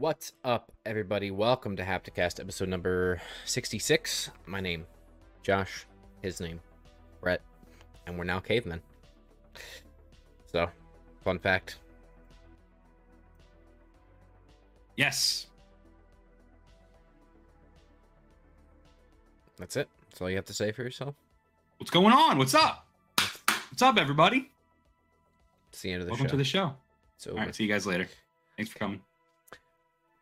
What's up, everybody? Welcome to Hapticast, episode number 66. My name, Josh. His name, Bret. And we're now cavemen. So, fun fact. Yes. That's it. That's all you have to say for yourself. What's going on? What's up? What's up, everybody? It's the end of the Welcome show. to the show. so, All right, see you guys later. Thanks for coming.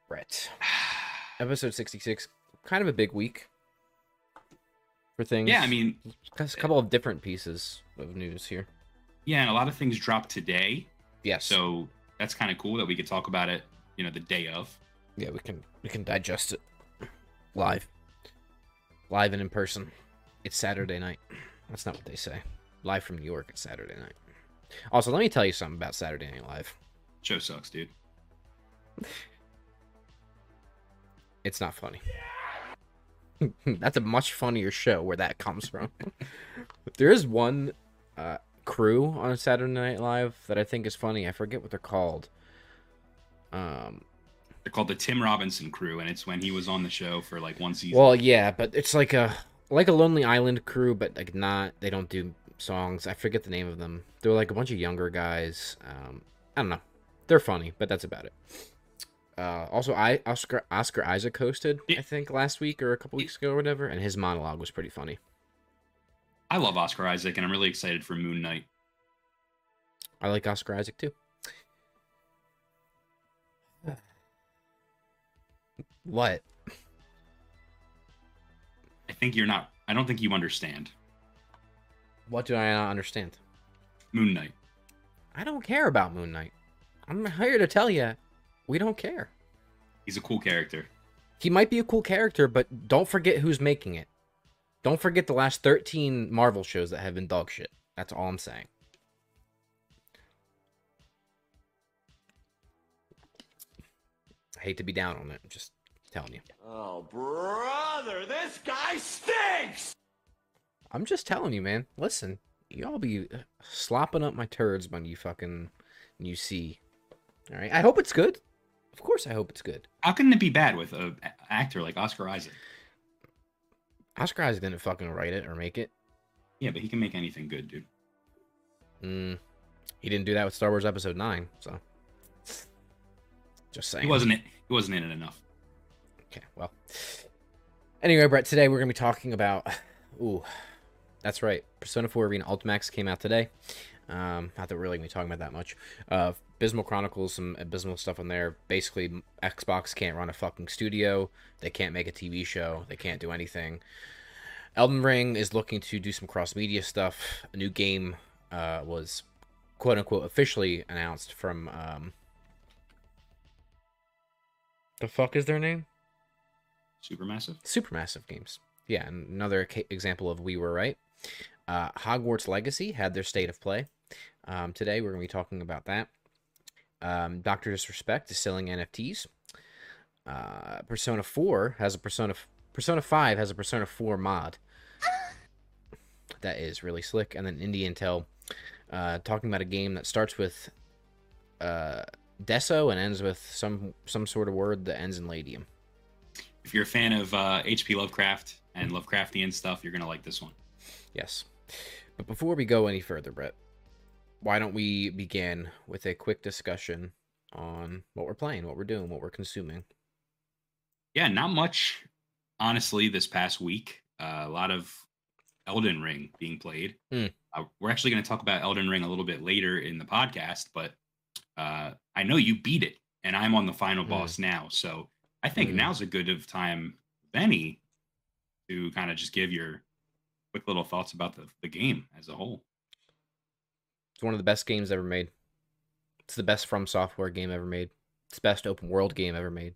Bret. Episode 66. Kind of a big week for things. Yeah, I mean, Just a couple of different pieces of news here. yeah, and a lot of things dropped today, Yes. so that's kind of cool that we could talk about it. You know, the day of. yeah, we can we can digest it live, live and in person. It's Saturday night. That's not what they say. Live from New York. It's Saturday night. Also, let me tell you something about Saturday Night Live. Show sucks, dude. It's not funny. That's a much funnier show where that comes from. there is one uh, crew on Saturday Night Live that I think is funny. I forget what they're called. Um, They're called the Tim Robinson Crew, and it's when he was on the show for like one season. Well, yeah, but it's like a like a Lonely Island crew, but like not. They don't do songs. I forget the name of them. They're like a bunch of younger guys. Um, I don't know. They're funny, but that's about it. Uh, also, I Oscar Oscar Isaac hosted. I think last week or a couple weeks ago or whatever, and his monologue was pretty funny. I love Oscar Isaac, and I'm really excited for Moon Knight. I like Oscar Isaac too. What? I think you're not. I don't think you understand What do I not understand? Moon Knight. I don't care about Moon Knight. I'm here to tell you, we don't care. He's a cool character. He might be a cool character, but don't forget who's making it. Don't forget the last 13 Marvel shows that have been dog shit. That's all I'm saying. I hate to be down on it. I'm just telling you. Oh, brother, this guy stinks! I'm just telling you, man. Listen, y'all be uh, slopping up my turds when you fucking when you see. All right. I hope it's good. Of course, I hope it's good. How can it be bad with a a- actor like Oscar Isaac? Oscar Isaac didn't fucking write it or make it. Yeah, but he can make anything good, dude. Mm, he didn't do that with Star Wars Episode Nine, so just saying. He wasn't. it. He wasn't in it enough. Okay, well. Anyway, Bret, today we're gonna be talking about. Ooh, that's right. Persona 4 Arena Ultimax came out today. Um, not that we're really gonna be talking about that much. Uh, Abysmal Chronicles, some abysmal stuff on there. Basically, Xbox can't run a fucking studio. They can't make a TV show. They can't do anything. Elden Ring is looking to do some cross media stuff. A new game uh, was quote unquote officially announced from. Um, the fuck is their name? Supermassive. Supermassive games. Yeah, another ca- example of we were right. Uh, Hogwarts Legacy had their state of play. Um, today we're going to be talking about that. Um, Doctor Disrespect is selling NFTs. Uh, Persona 4 has a Persona Persona 5 has a Persona 4 mod. that is really slick. And then Indie Intel uh, talking about a game that starts with uh, Deso and ends with some some sort of word that ends in Ladium. If you're a fan of uh, H.P. Lovecraft and Lovecraftian stuff, you're gonna like this one. Yes. But before we go any further, Bret, why don't we begin with a quick discussion on what we're playing, what we're doing, what we're consuming? Yeah, not much, honestly. This past week, uh, a lot of Elden Ring being played. Hmm. Uh, we're actually going to talk about Elden Ring a little bit later in the podcast, but uh, I know you beat it, and I'm on the final Hmm. boss now. So I think Hmm. now's a good of time, any, to kind of just give your quick little thoughts about the, the game as a whole. It's one of the best games ever made. It's the best From Software game ever made. It's the best open world game ever made.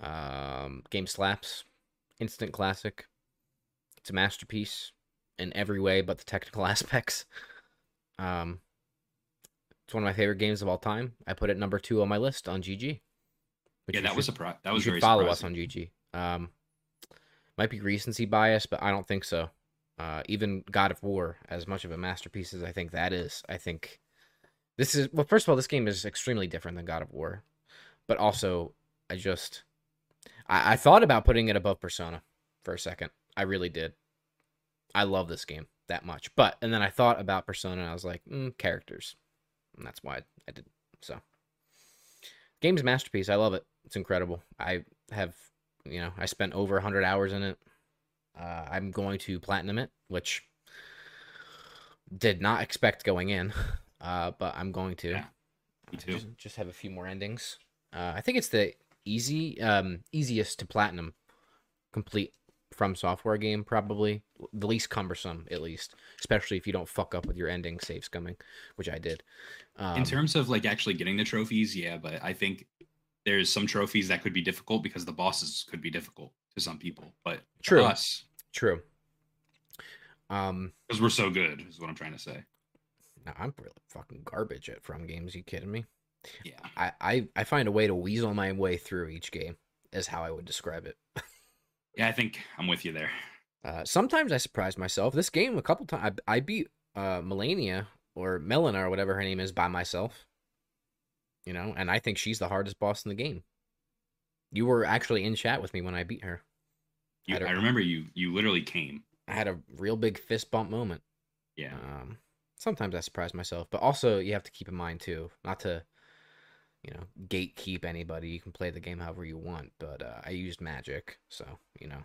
Um, game slaps. Instant classic. It's a masterpiece in every way but the technical aspects. Um, it's one of my favorite games of all time. I put it number two on my list on GG. which yeah, you that was should- surprise. That you was should very follow us on GG. Um, might be recency bias, but I don't think so. Uh, even God of War, as much of a masterpiece as I think that is, I think this is well. First of all, this game is extremely different than God of War, but also I just I, I thought about putting it above Persona for a second. I really did. I love this game that much, but and then I thought about Persona and I was like, mm, characters, and that's why I did so. Game's masterpiece. I love it. It's incredible. I have, you know, I spent over 100 hours in it. Uh, I'm going to platinum it, which did not expect going in, uh, but I'm going to. Yeah, me too. Just, just have a few more endings. Uh, I think it's the easy, um, easiest to platinum complete from software game, probably the least cumbersome, at least, especially if you don't fuck up with your ending saves coming, which I did. Um, In terms of like actually getting the trophies, yeah, but I think there's some trophies that could be difficult because the bosses could be difficult to some people. But to True. us, true. Um, because we're so good, is what I'm trying to say. no, I'm really fucking garbage at from games. You kidding me? Yeah. I, I I find a way to weasel my way through each game. Is how I would describe it. Yeah, I think I'm with you there. Uh, sometimes I surprise myself. This game a couple times I, I beat uh Melania or Melina or whatever her name is by myself. You know, and I think she's the hardest boss in the game. You were actually in chat with me when I beat her. You, I I, remember you. You literally came. I had a real big fist bump moment. Yeah. Um, sometimes I surprise myself, but also you have to keep in mind too, not to, you know, gatekeep anybody. You can play the game however you want, but uh, I used magic, so you know.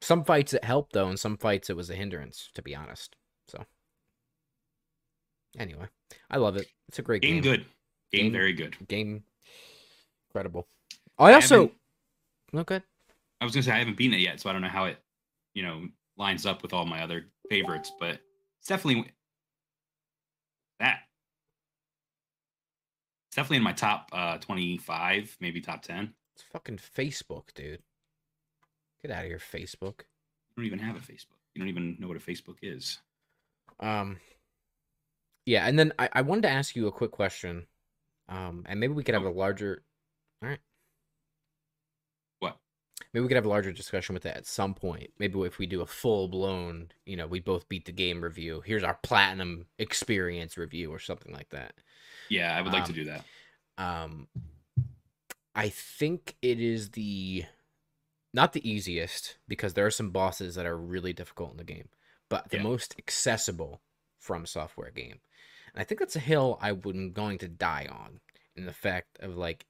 Some fights it helped though, and some fights it was a hindrance. To be honest, so. Anyway, I love it. It's a great game, game. good. Game, Game- very good. Game. Incredible. I also. haven't- No good. I was gonna say I haven't beaten it yet, so I don't know how it, you know, lines up with all my other favorites, but it's definitely that. It's definitely in my top uh 25, maybe top 10. It's fucking Facebook, dude. Get out of here, Facebook. You don't even have a Facebook. You don't even know what a Facebook is. Um, yeah, and then I, I wanted to ask you a quick question. Um, and maybe we could have a larger. All right, What? maybe we could have a larger discussion with that at some point. Maybe if we do a full blown, you know, we both beat the game review. Here's our platinum experience review or something like that. Yeah, I would like to Um, do that. Um, I think it is the not the easiest because there are some bosses that are really difficult in the game, but the Yeah. most accessible from software game. And I think that's a hill I am going to die on in the fact of like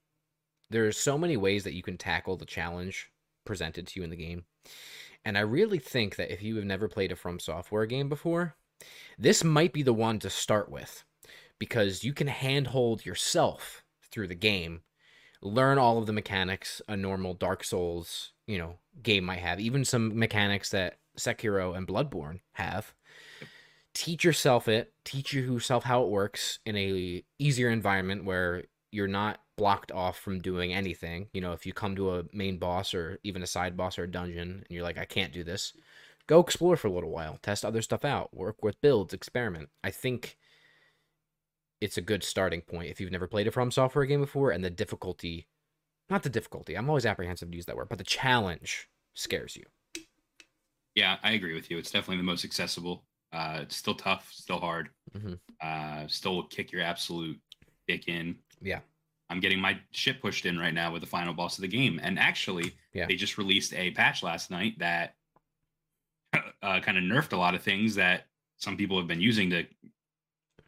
there's so many ways that you can tackle the challenge presented to you in the game. And I really think that if you have never played a From Software game before, this might be the one to start with because you can handhold yourself through the game, learn all of the mechanics a normal Dark Souls, you know, game might have, even some mechanics that Sekiro and Bloodborne have. Teach yourself it, teach yourself how it works in a easier environment where you're not blocked off from doing anything. You know, if you come to a main boss or even a side boss or a dungeon and you're like, I can't do this, go explore for a little while, test other stuff out, work with builds, experiment. I think it's a good starting point if you've never played a From Software game before and the difficulty, not the difficulty, I'm always apprehensive to use that word, but the challenge scares you. Yeah, I agree with you. It's definitely the most accessible. Uh, it's still tough, still hard. Mhm. Uh, still will kick your absolute dick in. Yeah. I'm getting my shit pushed in right now with the final boss of the game. And actually, Yeah. they just released a patch last night that uh, kind of nerfed a lot of things that some people have been using to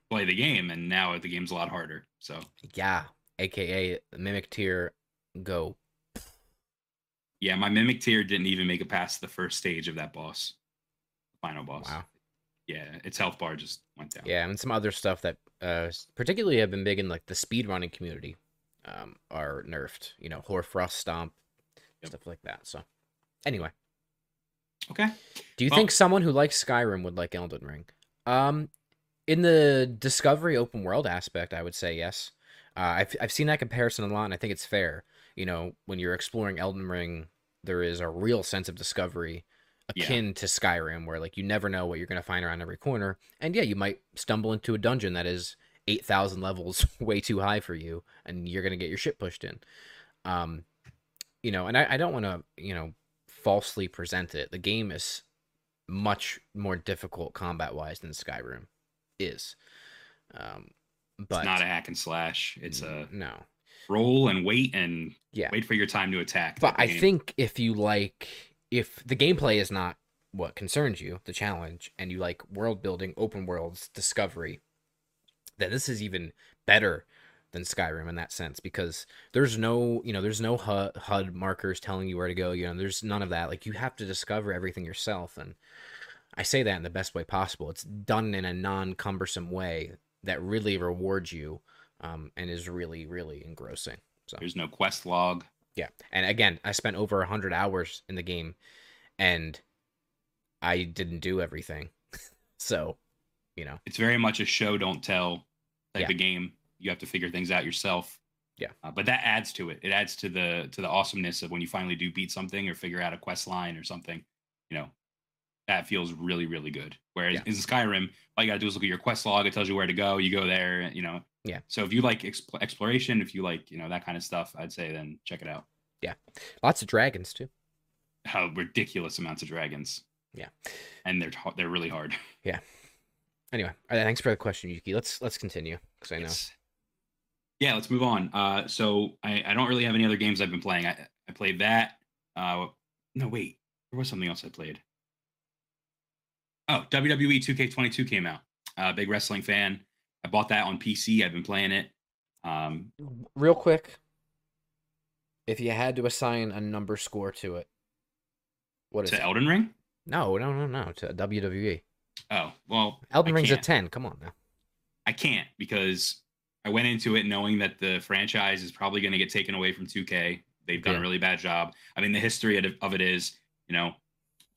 play the game, and now the game's a lot harder. So Yeah, aka Mimic Tear Go. yeah, my mimic tear didn't even make it past the first stage of that boss, final boss. Wow. Yeah, its health bar just went down. Yeah, and some other stuff that uh particularly have been big in like the speedrunning community um are nerfed, you know, Hoarfrost Stomp, Yep. stuff like that. So anyway, Okay. do you Well- think someone who likes Skyrim would like Elden Ring? Um in the discovery open world aspect, I would say yes. Uh, I've I've seen that comparison a lot, and I think it's fair. You know, when you're exploring Elden Ring, there is a real sense of discovery Yeah. akin to Skyrim, where like you never know what you're gonna find around every corner, and yeah, you might stumble into a dungeon that is eight thousand levels way too high for you, and you're gonna get your shit pushed in. Um, you know, and I, I don't want to you know falsely present it. The game is much more difficult combat wise than Skyrim is. Um, but it's not a hack and slash. It's a no. roll and wait and Yeah. wait for your time to attack. But I think if you like, if the gameplay is not what concerns you, the challenge, and you like world building, open worlds, discovery, then this is even better than Skyrim in that sense because there's no, you know, there's no HUD, HUD markers telling you where to go. You know, there's none of that. Like you have to discover everything yourself, and I say that in the best way possible. It's done in a non-cumbersome way that really rewards you, um, and is really, really engrossing. So there's no quest log. yeah. And again, I spent over 100 hours in the game and I didn't do everything. so, you know, It's very much a show don't tell type Yeah. of game. You have to figure things out yourself. Yeah. Uh, but that adds to it. It adds to the to the awesomeness of when you finally do beat something or figure out a quest line or something. You know, that feels really really good. Whereas Yeah. in Skyrim, all you gotta do is look at your quest log. It tells you where to go. You go there. You know. Yeah. So if you like exp- exploration, if you like you know that kind of stuff, I'd say then check it out. Yeah. Lots of dragons too. How ridiculous amounts of dragons. Yeah. And they're t- they're really hard. Anyway, right, thanks for the question, Yuki. Let's let's continue because I know. Yes. Yeah, let's move on. Uh, so I, I don't really have any other games I've been playing. I, I played that. Uh, no, wait, there was something else I played. Oh, WWE 2K22 came out. Uh, big wrestling fan. I bought that on PC. I've been playing it. Um, Real quick, if you had to assign a number score to it, what is to it? Elden Ring. no, no, no, no, to WWE. Oh well, Elden I Ring's a. 10. Come on now. I can't because I went into it knowing that the franchise is probably going to get taken away from 2K. They've done Yeah. a really bad job. I mean, the history of it is, you know,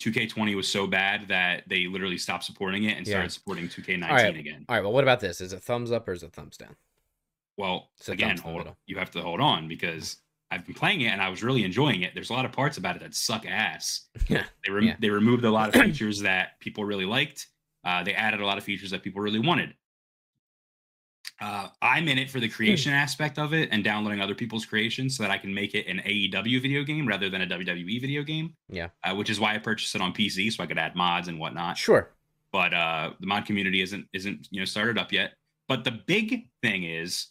2K20 was so bad that they literally stopped supporting it and Yeah. started supporting 2K19 right. again. All right, well, what about this? Is it thumbs up or is it thumbs down? Well, again, thumbs in the hold, you have to hold on because I've been playing it and I was really enjoying it. There's a lot of parts about it that suck ass. Yeah. They rem- Yeah. they removed a lot of features that people really liked. Uh, they added a lot of features that people really wanted. Uh, I'm in it for the creation aspect of it and downloading other people's creations so that I can make it an AEW video game rather than a WWE video game. Yeah. Uh, which is why I purchased it on PC so I could add mods and whatnot Sure. but uh the mod community isn't isn't you know started up yet but the big thing is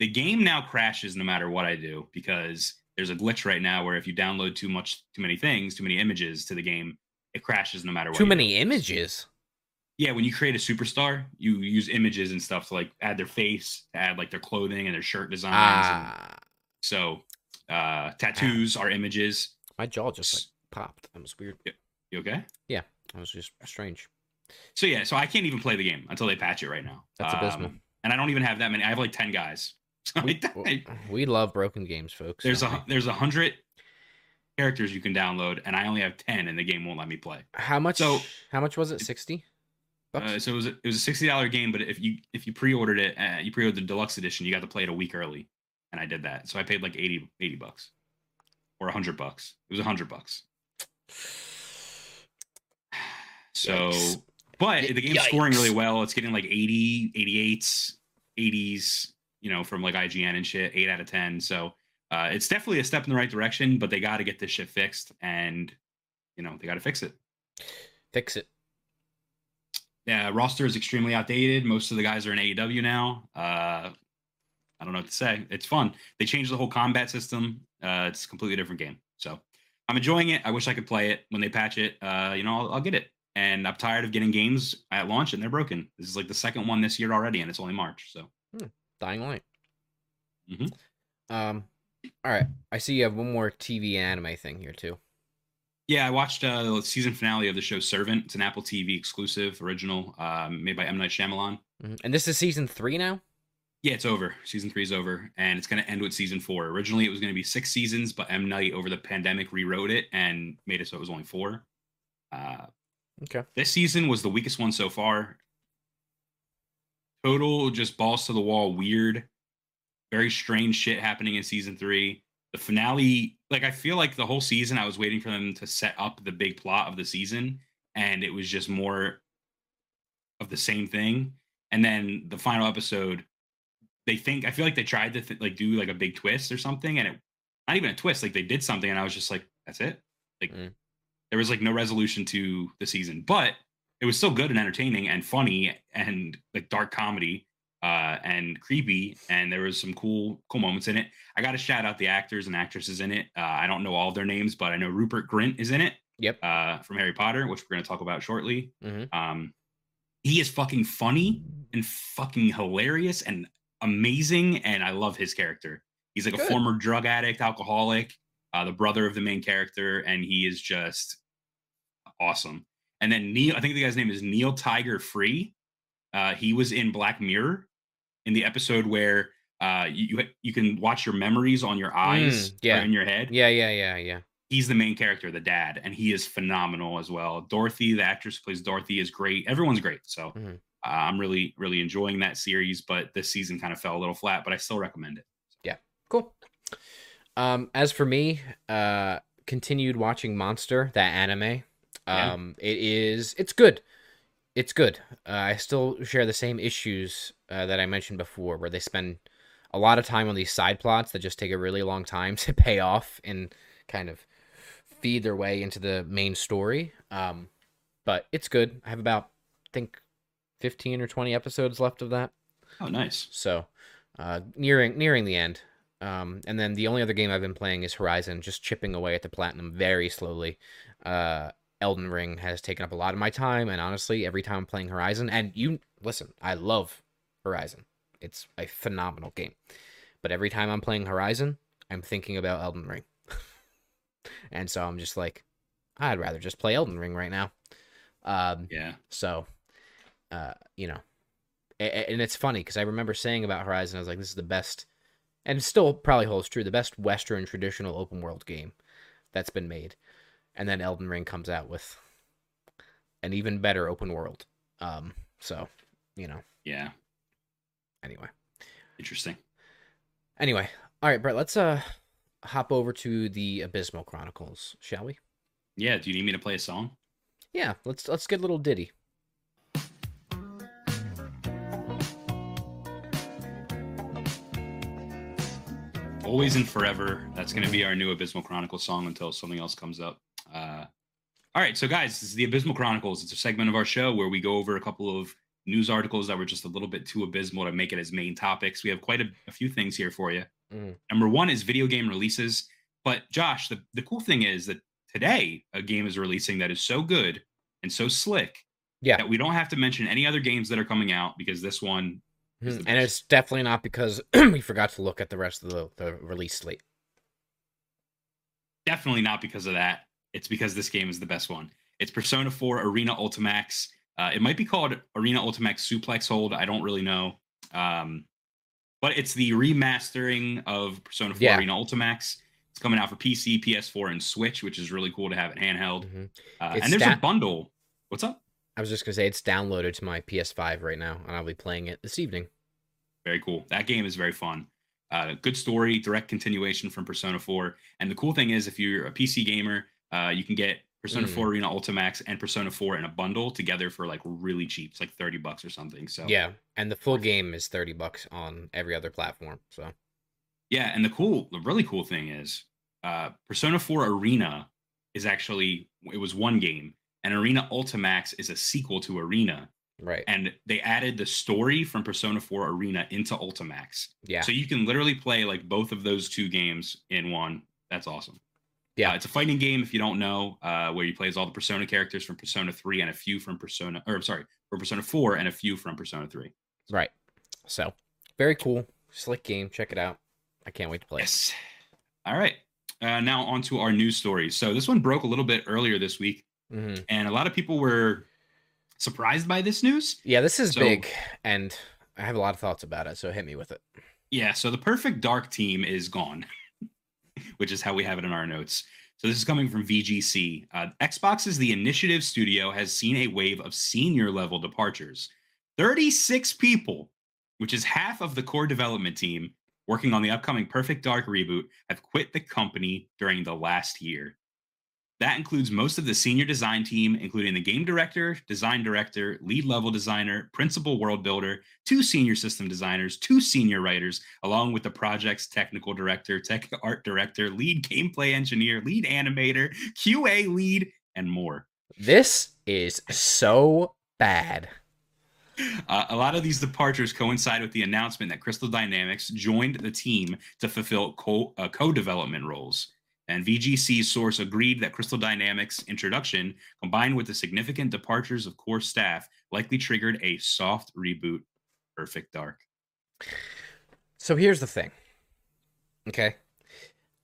the game now crashes no matter what i do because there's a glitch right now where if you download too much too many things too many images to the game it crashes no matter what Too you do. many images. yeah when you create a superstar you use images and stuff to like add their face add like their clothing and their shirt designs Ah, so uh tattoos are images my jaw just like popped. That was weird. you okay Yeah, That was just strange. so yeah so i can't even play the game until they patch it right now That's abysmal. Um, and i don't even have that many i have like 10 guys We, we love broken games, folks. There's a there's a hundred characters you can download, and I only have ten, and the game won't let me play. How much? So- how much was it? Sixty. Uh, so it was a, it was a sixty dollar game, but if you if you pre-ordered it, uh, you pre-ordered the deluxe edition, you got to play it a week early, and I did that. So I paid like 80, 80 bucks or hundred bucks. It was hundred bucks. So, Yikes. but the game's scoring really well. It's getting like 80, 88s, 80s, you know, from like IGN and shit, eight out of 10. So uh, it's definitely a step in the right direction, but they got to get this shit fixed and, you know, they got to fix it. Fix it. Yeah, roster is extremely outdated. Most of the guys are in AEW now. Uh, I don't know what to say. It's fun. They changed the whole combat system. Uh, it's a completely different game. So I'm enjoying it. I wish I could play it when they patch it. Uh, you know, I'll, I'll get it. And I'm tired of getting games at launch and they're broken. This is like the second one this year already, and it's only March. So Dying Light. Mhm. Um. All right. I see you have one more TV anime thing here too. yeah, I watched uh, the season finale of the show Servant. It's an Apple TV exclusive, original, um, made by M Night Shyamalan. Mhm. And this is season three now. Yeah, it's over. Season three is over, and it's going to end with season four. Originally, it was going to be six seasons, but M Night over the pandemic rewrote it and made it so it was only four. Uh, Okay. this season was the weakest one so far. Total just balls to the wall, weird, very strange shit happening in season three. The finale, like I feel like the whole season, I was waiting for them to set up the big plot of the season, and it was just more of the same thing. And then the final episode, they think I feel like they tried to th- like do like a big twist or something, and it not even a twist. Like they did something, and I was just like, that's it. Like Mm. there was like no resolution to the season, but it was still good and entertaining and funny and like dark comedy. uh, and creepy, and there was some cool cool moments in it. I got to shout out the actors and actresses in it. Uh, I don't know all their names, but I know Rupert Grint is in it. Yep. Uh, from Harry Potter, which we're going to talk about shortly. Mhm. Um, he is fucking funny and fucking hilarious and amazing, and I love his character. He's like a former drug addict, alcoholic, uh, the brother of the main character, and he is just awesome. And then Neil, I think the guy's name is Neil Tiger Free. Uh, he was in Black Mirror in the episode where uh, you you- can watch your memories on your eyes Mm, yeah. or in your head. Yeah, yeah, yeah, yeah. He's the main character, the dad, and he is phenomenal as well. Dorothy, the actress who plays Dorothy, is great. Everyone's great. So Mhm. uh, I'm really, really enjoying that series. But this season kind of fell a little flat, but I still recommend it. Yeah, cool. Um, as for me, uh, continued watching Monster, that anime. Yeah. Um, it is, it's good. It's good. Uh, I still share the same issues uh, that I mentioned before, where they spend a lot of time on these side plots that just take a really long time to pay off and kind of feed their way into the main story. Um, but it's good. I have about, I think, 15 or 20 episodes left of that. Oh, nice. So, uh, nearing nearing the end. Um, and then the only other game I've been playing is Horizon, just chipping away at the platinum very slowly. Uh, Elden Ring has taken up a lot of my time, and honestly, every time I'm playing Horizon, and you listen, I love Horizon. It's a phenomenal game, but every time I'm playing Horizon, I'm thinking about Elden Ring, and so I'm just like, I'd rather just play Elden Ring right now. Um, Yeah. so, uh, you know, and it's funny because I remember saying about Horizon, I was like, this is the best, and it still probably holds true, the best Western traditional open world game that's been made. And then Elden Ring comes out with an even better open world. Um, so, you know, Yeah. anyway. Interesting. Anyway, all right, Bret, let's uh hop over to the Abysmal Chronicles, shall we? Yeah. Do you need me to play a song? Yeah, let's let's get a little ditty. Always and forever. That's going to be our new Abysmal Chronicles song until something else comes up. Uh, all right, so guys, this is the Abysmal Chronicles. It's a segment of our show where we go over a couple of news articles that were just a little bit too abysmal to make it as main topics. We have quite a, a few things here for you. Mhm. Number one is video game releases. But Josh, the, the cool thing is that today a game is releasing that is so good and so slick Yeah. that we don't have to mention any other games that are coming out because this one Mhm, And it's definitely not because we forgot to look at the rest of the, the release slate. definitely not because of that. It's because this game is the best one. It's Persona 4 Arena Ultimax. Uh, it might be called Arena Ultimax Suplex Hold. I don't really know. Um, but it's the remastering of Persona 4 Yeah. Arena Ultimax. It's coming out for PC, PS4, and Switch, which is really cool to have it handheld. Mhm. Uh, and there's sta- a bundle. What's up? I was just gonna say it's downloaded to my PS5 right now, and I'll be playing it this evening. Very cool. That game is very fun. Uh, good story, direct continuation from Persona 4. And the cool thing is, if you're a PC gamer, uh, you can get Persona Mm. 4 Arena Ultimax and Persona 4 in a bundle together for like really cheap. It's like 30 bucks or something. So Yeah, and the full game is thirty bucks on every other platform. So yeah. And the cool, the really cool thing is, uh, Persona 4 Arena is actually it was one game, and Arena Ultimax is a sequel to Arena, right, and they added the story from Persona 4 Arena into Ultimax. yeah, So you can literally play like both of those two games in one. That's awesome. Yeah. Uh, it's a fighting game if you don't know, uh, where you play as all the Persona characters from Persona 3 and a few from Persona, or I'm sorry, from Persona 4 and a few from Persona 3. right. So very cool, slick game. Check it out. I can't wait to play. it. Yes. All right. Uh, now on to our news stories. So this one broke a little bit earlier this week, Mhm. and a lot of people were surprised by this news. Yeah, this is So- big, and I have a lot of thoughts about it. So hit me with it. Yeah, so the perfect dark team is gone, which is how we have it in our notes. So this is coming from VGC. Uh, Xbox's The Initiative Studio has seen a wave of senior level departures. 36 people, which is half of the core development team working on the upcoming Perfect Dark reboot, have quit the company during the last year. That includes most of the senior design team, including the game director, design director, lead level designer, principal world builder, two senior system designers, two senior writers, along with the project's technical director, tech art director, lead gameplay engineer, lead animator, QA lead, and more. This is so bad. Uh, a lot of these departures coincide with the announcement that Crystal Dynamics joined the team to fulfill co uh, development roles. And VGC source agreed that Crystal Dynamics' introduction, combined with the significant departures of core staff, likely triggered a soft reboot. Perfect Dark. So here's the thing. Okay.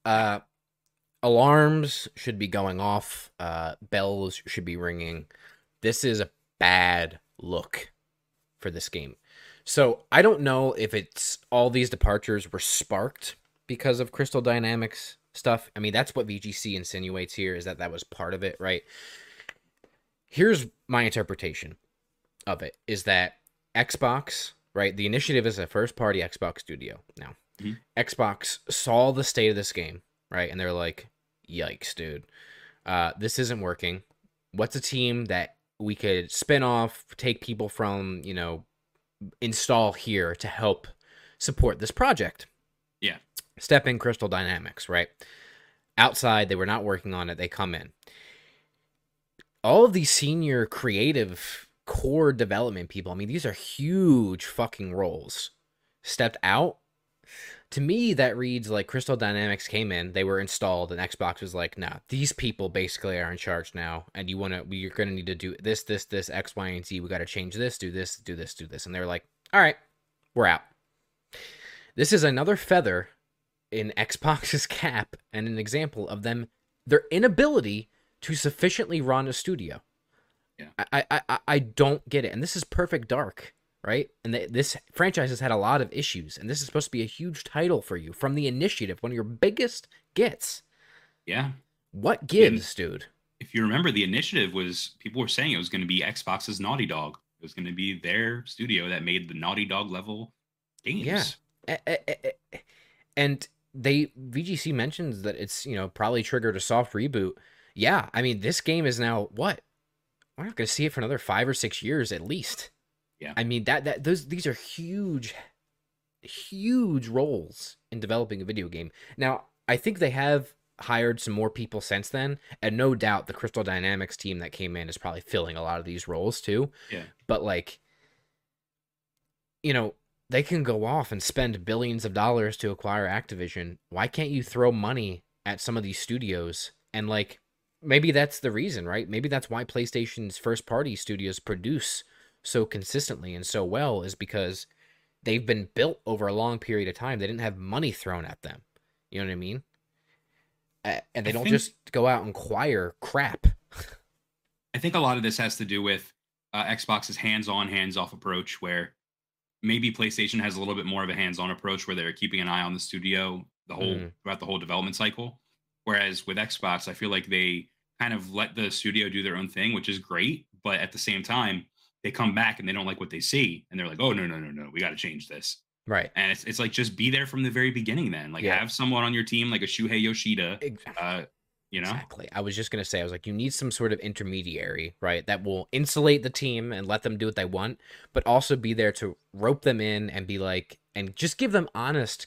Uh alarms should be going off, uh bells should be ringing. This is a bad look for this game. So I don't know if it's all these departures were sparked because of Crystal Dynamics stuff. I mean, that's what VGC insinuates here is that that was part of it, right? Here's my interpretation of it is that Xbox, right? The initiative is a first party Xbox studio. Now, Mhm. Xbox saw the state of this game, right? And they're like, yikes, dude. Uh, this isn't working. What's a team that we could spin off, take people from, you know, install here to help support this project? Step in Crystal Dynamics, right? Outside, they were not working on it. They come in. All of these senior creative core development people, I mean, these are huge fucking roles. Stepped out. To me, that reads like Crystal Dynamics came in, they were installed, and Xbox was like, nah, these people basically are in charge now, and you want to, you're to need to do this, this, this, X, Y, and Z. We got to change this, do this, do this, do this. And they're like, all right, we're out. This is another feather in Xbox's cap and an example of them their inability to sufficiently run a studio. Yeah. I, I, I, I don't get it. And this is Perfect Dark, right? And th- this franchise has had a lot of issues, and this is supposed to be a huge title for you from the initiative, one of your biggest gets. Yeah. What gives, dude? If you remember, the initiative was people were saying it was going to be Xbox's Naughty Dog. It was going to be their studio that made the Naughty Dog level games. Yeah. And they VGC mentions that it's you know probably triggered a soft reboot. Yeah, I mean this game is now what? We're not going to see it for another five or six years at least. Yeah. I mean that that those these are huge, huge roles in developing a video game. Now I think they have hired some more people since then, and no doubt the Crystal Dynamics team that came in is probably filling a lot of these roles too. Yeah. But like, you know, they can go off and spend billions of dollars to acquire Activision. Why can't you throw money at some of these studios and like maybe that's the reason, right? Maybe that's why PlayStation's first party studios produce so consistently and so well is because they've been built over a long period of time. They didn't have money thrown at them. You know what I mean? Uh, and they I don't think- just go out and acquire crap. I think a lot of this has to do with uh, Xbox's hands-on, hands-off approach, where maybe PlayStation has a little bit more of a hands-on approach, where they're keeping an eye on the studio the whole Mhm. throughout the whole development cycle. Whereas with Xbox, I feel like they kind of let the studio do their own thing, which is great. But at the same time, they come back and they don't like what they see, and they're like, "Oh no, no, no, no, we got to change this." Right. And it's, it's like just be there from the very beginning. Then, like, Yeah. have someone on your team like a Shuhei Yoshida. Uh, you know, Exactly. I was just gonna say, I was like, you need some sort of intermediary, right? That will insulate the team and let them do what they want, but also be there to rope them in and be like, and just give them honest,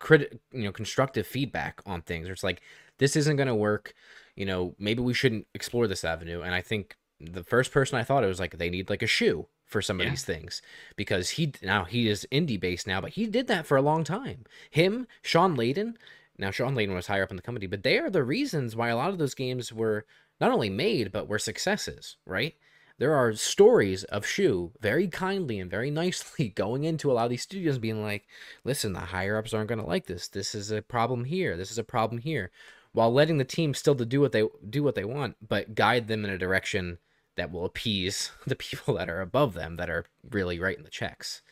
crit, you know, constructive feedback on things. Or it's like, this isn't gonna work. You know, maybe we shouldn't explore this avenue. And I think the first person I thought it was like they need like a Shu for some of Yeah. these things because he now he is indie based now, but he did that for a long time. Him, Shawn Layden, now, Shawn Layden was higher up in the company, but they are the reasons why a lot of those games were not only made, but were successes, right? There are stories of Shu very kindly and very nicely going into a lot of these studios being like, listen, the higher ups aren't going to like this. This is a problem here. This is a problem here. While letting the team still to do what they do what they want, but guide them in a direction that will appease the people that are above them that are really writing the checks.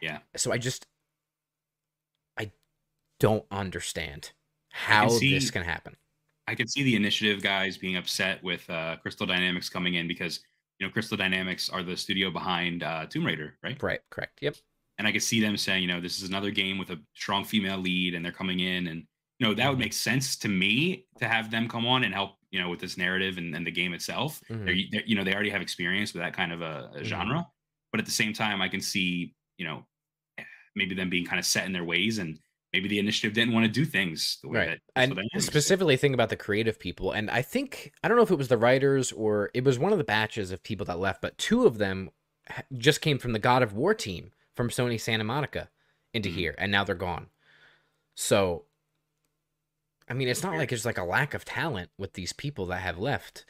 Yeah. So I just don't understand how see- this can happen. I can see the initiative guys being upset with uh, Crystal Dynamics coming in because you know Crystal Dynamics are the studio behind uh, Tomb Raider, right? Right, correct. Yep. And I could see them saying, you know, this is another game with a strong female lead, and they're coming in, and you know that would Mhm. make sense to me to have them come on and help, you know, with this narrative and, and the game itself. Mhm. They're, they're- you know, they already have experience with that kind of a, a Mhm. genre, but at the same time, I can see, you know, maybe them being kind of set in their ways, and maybe the initiative didn't want to do things the way Right. that And specifically think about the creative people. And I think I don't know if it was the writers or it was one of the batches of people that left, but two of them just came from the God of War team from Sony Santa Monica into Mhm. here, and now they're gone. So, I mean, it's not like there's like a lack of talent with these people that have left.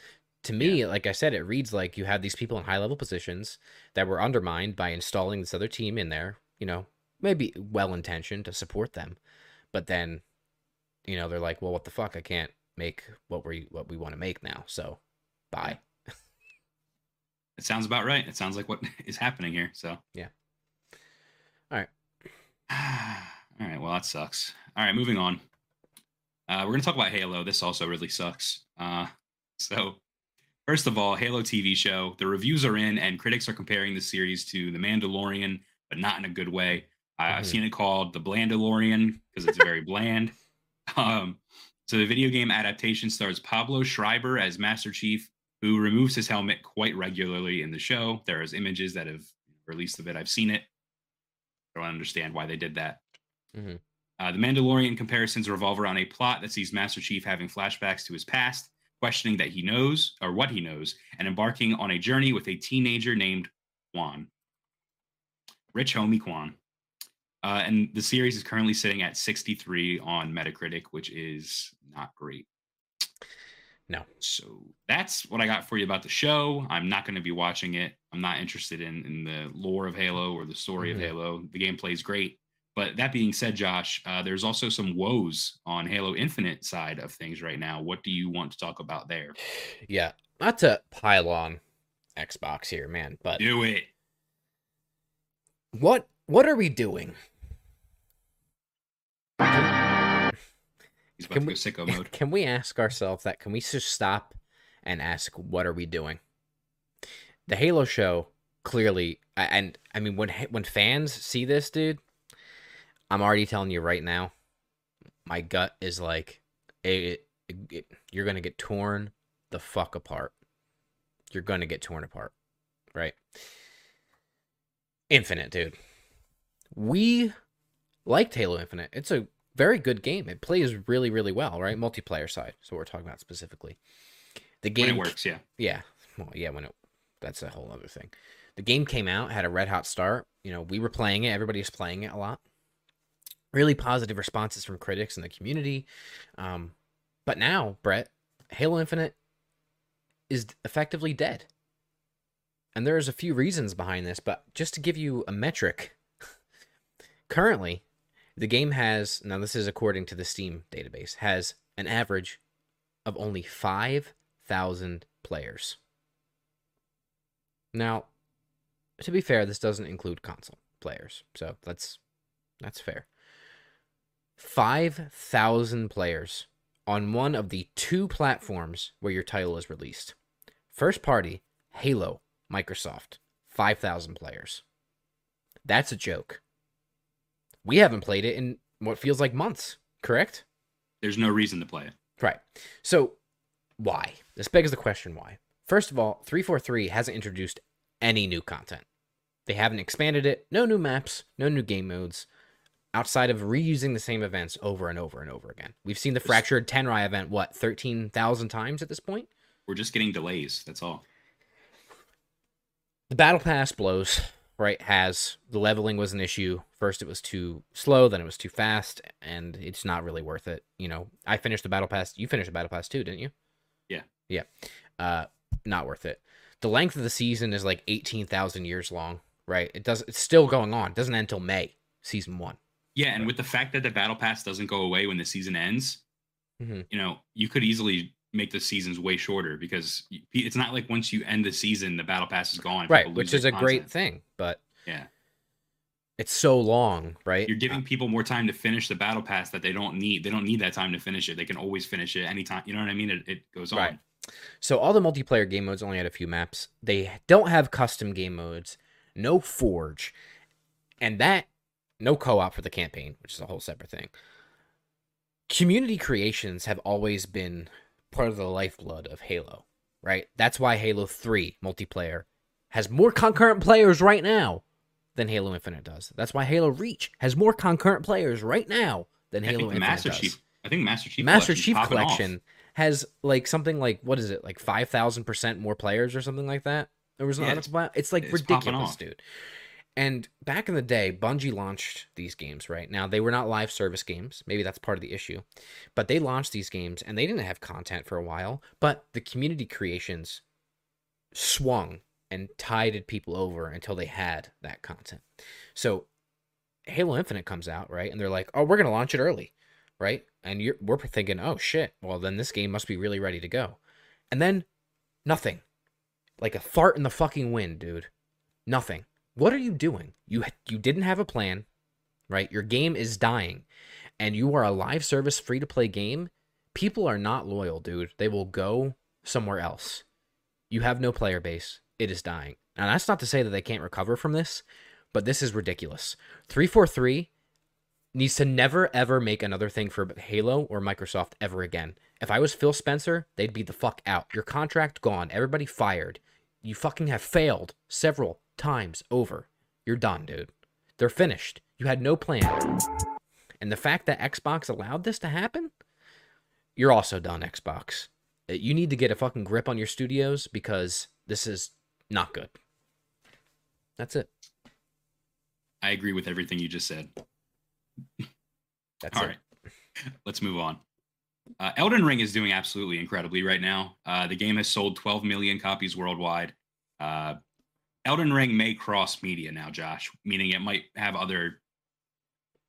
To me, like I said, it reads like you have these people in high level positions that were undermined by installing this other team in there. You know, maybe well intentioned to support them, but then, you know, they're like, well, what the fuck? I can't make what we what we want to make now. So, bye. It sounds about right. It sounds like what is happening here. So Yeah. All right. All right. Well, that sucks. All right, moving on. Uh, we're gonna talk about Halo. This also really sucks. Uh, so, first of all, Halo TV show. The reviews are in, and critics are comparing the series to The Mandalorian, but not in a good way. I I've Mhm. seen it called The Blandalorian because it's very bland. Um, so the video game adaptation stars Pablo Schreiber as Master Chief, who removes his helmet quite regularly in the show. There is images that have released of it. I've seen it. I don't understand why they did that. Mhm. Uh, the Mandalorian comparisons revolve around a plot that sees Master Chief having flashbacks to his past, questioning that he knows or what he knows, and embarking on a journey with a teenager named Quan. Rich Homie Quan. Uh, and the series is currently sitting at 63 on Metacritic, which is not great. No. So that's what I got for you about the show. I'm not going to be watching it. I'm not interested in in the lore of Halo or the story Mhm. of Halo. The gameplay is great. But that being said, Josh, uh, there's also some woes on Halo Infinite side of things right now. What do you want to talk about there? Yeah, not to pile on Xbox here, man, but Do it. what what are we doing? He's about Can to we- go sicko mode. Can we ask ourselves that? Can we just stop and ask what are we doing? The Halo show clearly, and I mean when when fans see this, dude, I'm already telling you right now, my gut is like, it, it, it- you're gonna get torn the fuck apart. You're gonna get torn apart, right? Infinite, dude. We liked Halo Infinite. It's a very good game. It plays really, really well, right? Multiplayer side. So we're talking about specifically. The When game it works, yeah. yeah. Well, yeah, when it that's a whole other thing. The game came out, had a red hot start. You know, we were playing it, everybody was playing it a lot. Really positive responses from critics and the community. Um, but now, Bret, Halo Infinite is effectively dead. And there's a few reasons behind this, but just to give you a metric, currently, the game has now this is according to the Steam database, has an average of only five thousand players. Now, to be fair, this doesn't include console players, so that's that's fair. Five thousand players on one of the two platforms where your title is released. First party, Halo, Microsoft, five thousand players. That's a joke. We haven't played it in what feels like months, correct? There's no reason to play it. Right. So, why? This begs the question why. First of all, 343 hasn't introduced any new content. They haven't expanded it, no new maps, no new game modes, outside of reusing the same events over and over and over again. We've seen the Fractured Tenrai event, what, 13,000 times at this point? We're just getting delays. That's all. The Battle Pass blows, right? Has the leveling was an issue. First, it was too slow, then it was too fast, and it's not really worth it. You know, I finished the Battle Pass. You finished the Battle Pass too, didn't you? Yeah. Yeah. Uh, not worth it. The length of the season is like eighteen thousand years long, right? It does. It's still going on. It doesn't end until May, season one. Yeah, and with the fact that the battle pass doesn't go away when the season ends, Mhm. you know, you could easily make the seasons way shorter because it's not like once you end the season, the battle pass is gone. Right, which is a their great thing, but Yeah, it's so long, right? you're giving uh, people more time to finish the battle pass that they don't need. They don't need that time to finish it. They can always finish it anytime. You know what I mean? It, it goes on. Right. So all the multiplayer game modes only had a few maps. They don't have custom game modes, no forge, and that no co-op for the campaign, which is a whole separate thing. Community creations have always been part of the lifeblood of Halo, right? That's why Halo 3 multiplayer has more concurrent players right now than Halo Infinite does. That's why Halo Reach has more concurrent players right now than I Halo Infinite Master does. Chief. I think Master Chief. Master Chief popping off. Collection has like something like what is it like five thousand percent more players or something like that, There was Yeah, about it's like it's ridiculous, dude. And back in the day, Bungie launched these games, right? Now they were not live service games. Maybe that's part of the issue. But they launched these games and they didn't have content for a while, but the community creations swung and tided people over until they had that content. So Halo Infinite comes out, right? And they're like, "Oh, we're going to launch it early." Right? And we're thinking, "Oh shit. Well, then this game must be really ready to go." And then nothing. Like a fart in the fucking wind, dude. Nothing. What are you doing? You you didn't have a plan, right? Your game is dying, and you are a live service free to play game. People are not loyal, dude. They will go somewhere else. You have no player base. It is dying. Now that's not to say that they can't recover from this, but this is ridiculous. 343 needs to never ever make another thing for Halo or Microsoft ever again. If I was Phil Spencer, they'd be the fuck out. Your contract gone. Everybody fired. You fucking have failed several times over. You're done, dude. They're finished. You had no plan. And the fact that Xbox allowed this to happen, you're also done, Xbox. Uh, You need to get a fucking grip on your studios because this is not good. That's it. I agree with everything you just said. That's All it. right, let's move on. Uh, Elden Ring is doing absolutely incredibly right now. Uh, the game has sold 12 million copies worldwide. Uh, Elden Ring may cross media now, Josh, meaning it might have other,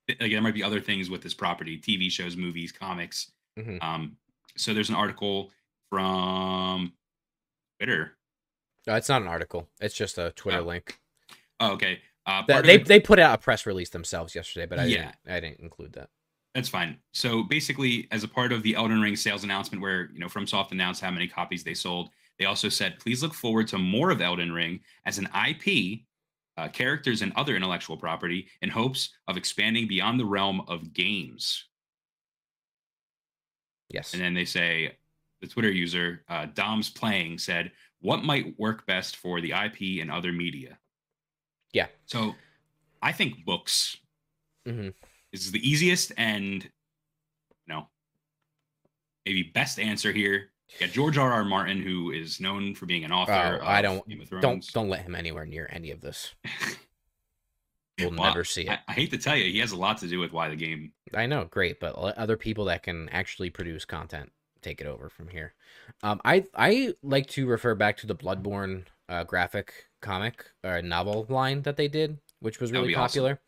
like there might be other things with this property: TV shows, movies, comics. Mhm. Um, so there's an article from Twitter. No, it's not an article. It's just a Twitter Oh. link. Oh, okay. Uh, That- they the- they put out a press release themselves yesterday, but I Yeah. didn't I didn't include that. That's fine. So basically, as a part of the Elden Ring sales announcement, where you know FromSoft announced how many copies they sold, they also said, "Please look forward to more of Elden Ring as an IP, uh, characters, and other intellectual property, in hopes of expanding beyond the realm of games." Yes. And then they say, the Twitter user uh, Dom's playing said, "What might work best for the IP and other media?" Yeah. So, I think books hmm is the easiest and you know maybe best answer here. Got George R. R. Martin, who is known for being an author. Oh, I don't Game of don't don't let him anywhere near any of this. We'll Well, never see it. I, I hate to tell you, he has a lot to do with why the game. I know, great, but let other people that can actually produce content take it over from here. Um, I I like to refer back to the Bloodborne uh, graphic comic or novel line that they did, which was really be awesome. popular.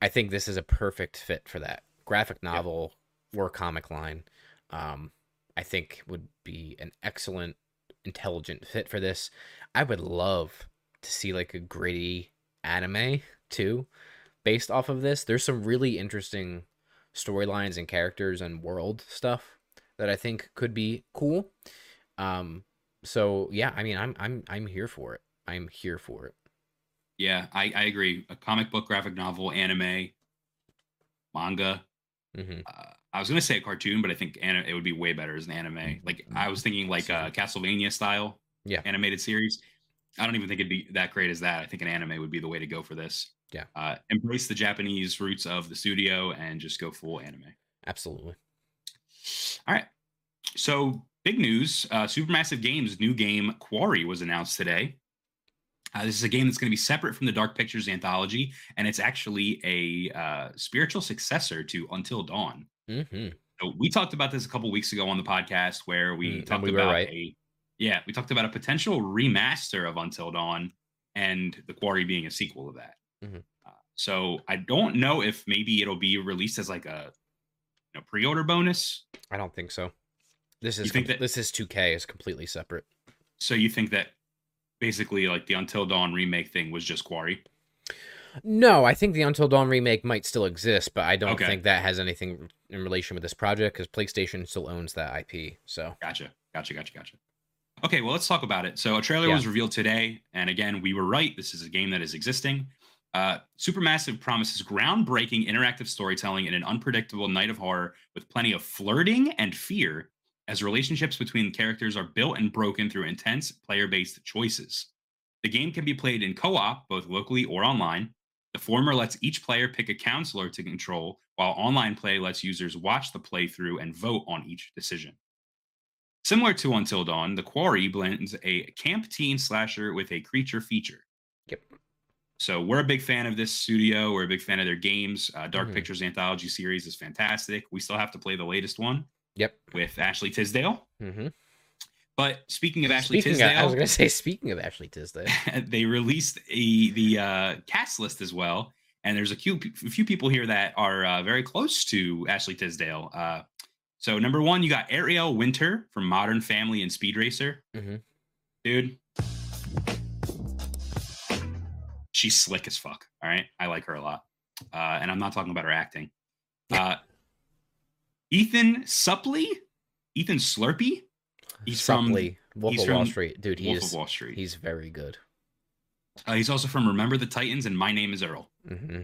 I think this is a perfect fit for that graphic novel or comic line. Um, I think would be an excellent, intelligent fit for this. I would love to see like a gritty anime too, based off of this. There's some really interesting storylines and characters and world stuff that I think could be cool. Um, so yeah, I mean, I'm I'm I'm here for it. I'm here for it. Yeah, I, I agree. A comic book, graphic novel, anime, manga. hmm Uh, I was gonna say a cartoon, but I think anim- it would be way better as an anime. Like I was thinking, like a Castlevania style, Yeah. animated series. I don't even think it'd be that great as that. I think an anime would be the way to go for this. Yeah. Uh, embrace the Japanese roots of the studio and just go full anime. Absolutely. All right. So big news: uh, Supermassive Games' new game Quarry was announced today. Uh, this is a game that's going to be separate from the Dark Pictures anthology, and it's actually a uh, spiritual successor to Until Dawn. Hmm So we talked about this a couple weeks ago on the podcast where we Mm, talked we about right. a yeah, we talked about a potential remaster of Until Dawn and The Quarry being a sequel of that. Mhm. Uh, so I don't know if maybe it'll be released as like a you know, pre-order bonus. I don't think so. This is think com- that- this is 2K is completely separate. So you think that basically like the Until Dawn remake thing was just Quarry? No, I think the Until Dawn remake might still exist, but I don't Okay. think that has anything in relation with this project because PlayStation still owns that IP. So Gotcha. Gotcha. Gotcha. Gotcha. Okay, well, let's talk about it. So, a trailer Yeah. was revealed today. And again, we were right. This is a game that is existing. Uh, Supermassive promises groundbreaking interactive storytelling in an unpredictable night of horror with plenty of flirting and fear as relationships between characters are built and broken through intense player based choices. The game can be played in co op, both locally or online. The former lets each player pick a counselor to control, while online play lets users watch the playthrough and vote on each decision. Similar to Until Dawn, The Quarry blends a camp teen slasher with a creature feature. Yep. So we're a big fan of this studio. We're a big fan of their games. Uh, Dark Mhm. Pictures anthology series is fantastic. We still have to play the latest one Yep. with Ashley Tisdale. Mm-hmm. But speaking of Ashley Speaking of, I was gonna say, speaking of Ashley Tisdale, they released a the uh, cast list as well. And there's a few, a few people here that are uh, very close to Ashley Tisdale. Uh, so number one, you got Ariel Winter from Modern Family and Speed Racer. Mhm. Dude, she's slick as fuck. All right, I like her a lot, uh, and I'm not talking about her acting. Uh, Ethan Suplee, Ethan Slurpee. He's from Wolf he's of Wall Street, dude. He Wolf He's of Wall Street. he's very good. Uh, he's also from Remember the Titans and My Name Is Earl. Mm-hmm.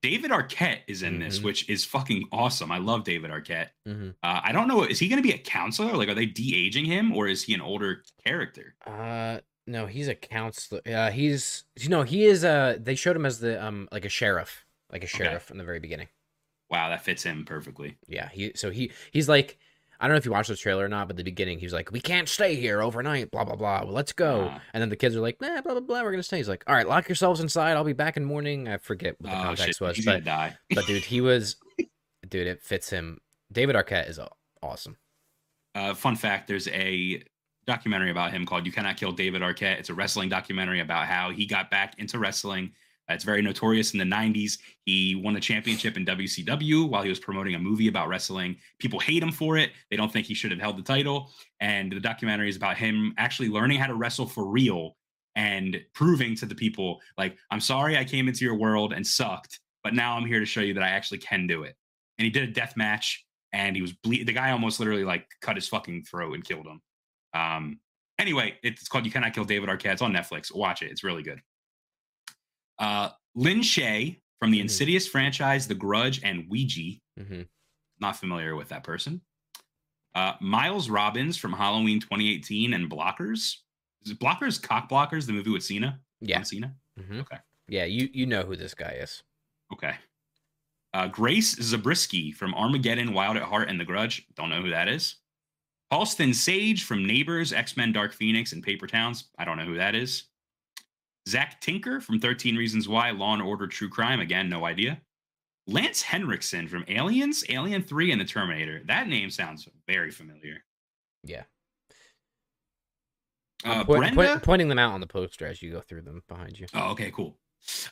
David Arquette is in this, Mhm. which is fucking awesome. I love David Arquette. Mm-hmm. Uh, I don't know, is he going to be a counselor? Like, are they de aging him, or is he an older character? Uh, no, he's a counselor. Uh, he's you know he is. Uh, they showed him as the um like a sheriff, like a sheriff in the very beginning. Wow, that fits him perfectly. Yeah, he so he he's like I don't know if you watched the trailer or not, but the beginning he was like, "We can't stay here overnight." Blah blah blah. Well, let's go. Ah. and then the kids are like, "Nah, blah blah blah. We're gonna stay." He's like, "All right, lock yourselves inside. I'll be back in morning." I forget what the Oh context shit, was, he's but die. but dude, he was, dude, it fits him. David Arquette is awesome. Uh, fun fact: There's a documentary about him called "You Cannot Kill David Arquette." It's a wrestling documentary about how he got back into wrestling. Uh, It's very notorious in the '90s. He won a championship in WCW while he was promoting a movie about wrestling. People hate him for it. They don't think he should have held the title. And the documentary is about him actually learning how to wrestle for real and proving to the people, like, "I'm sorry I came into your world and sucked, but now I'm here to show you that I actually can do it." And he did a death match and he was ble- the guy almost literally like cut his fucking throat and killed him. Um, anyway, it's called You Cannot Kill David Arquette. It's on Netflix. Watch it. It's really good. Uh, Lin Shaye from the Mhm. Insidious franchise, The Grudge, and Ouija. hmm Not familiar with that person. Uh, Miles Robbins from Halloween 2018 and Blockers. Is it Blockers? Cock Blockers, the movie with Cena. Yeah, John Cena. hmm Okay. yeah. You you know who this guy is. Okay. Uh, Grace Zabriskie from Armageddon, Wild at Heart, and The Grudge. Don't know who that is. Halston Sage from Neighbors, X Men, Dark Phoenix, and Paper Towns. I don't know who that is. Zach Tinker from 13 Reasons Why, Law and Order, True Crime. Again, no idea. Lance Henriksen from Aliens, Alien 3, and The Terminator. That name sounds very familiar. Yeah, Uh, Brenda. point- pointing them out on the poster as you go through them behind you. Oh, okay, cool.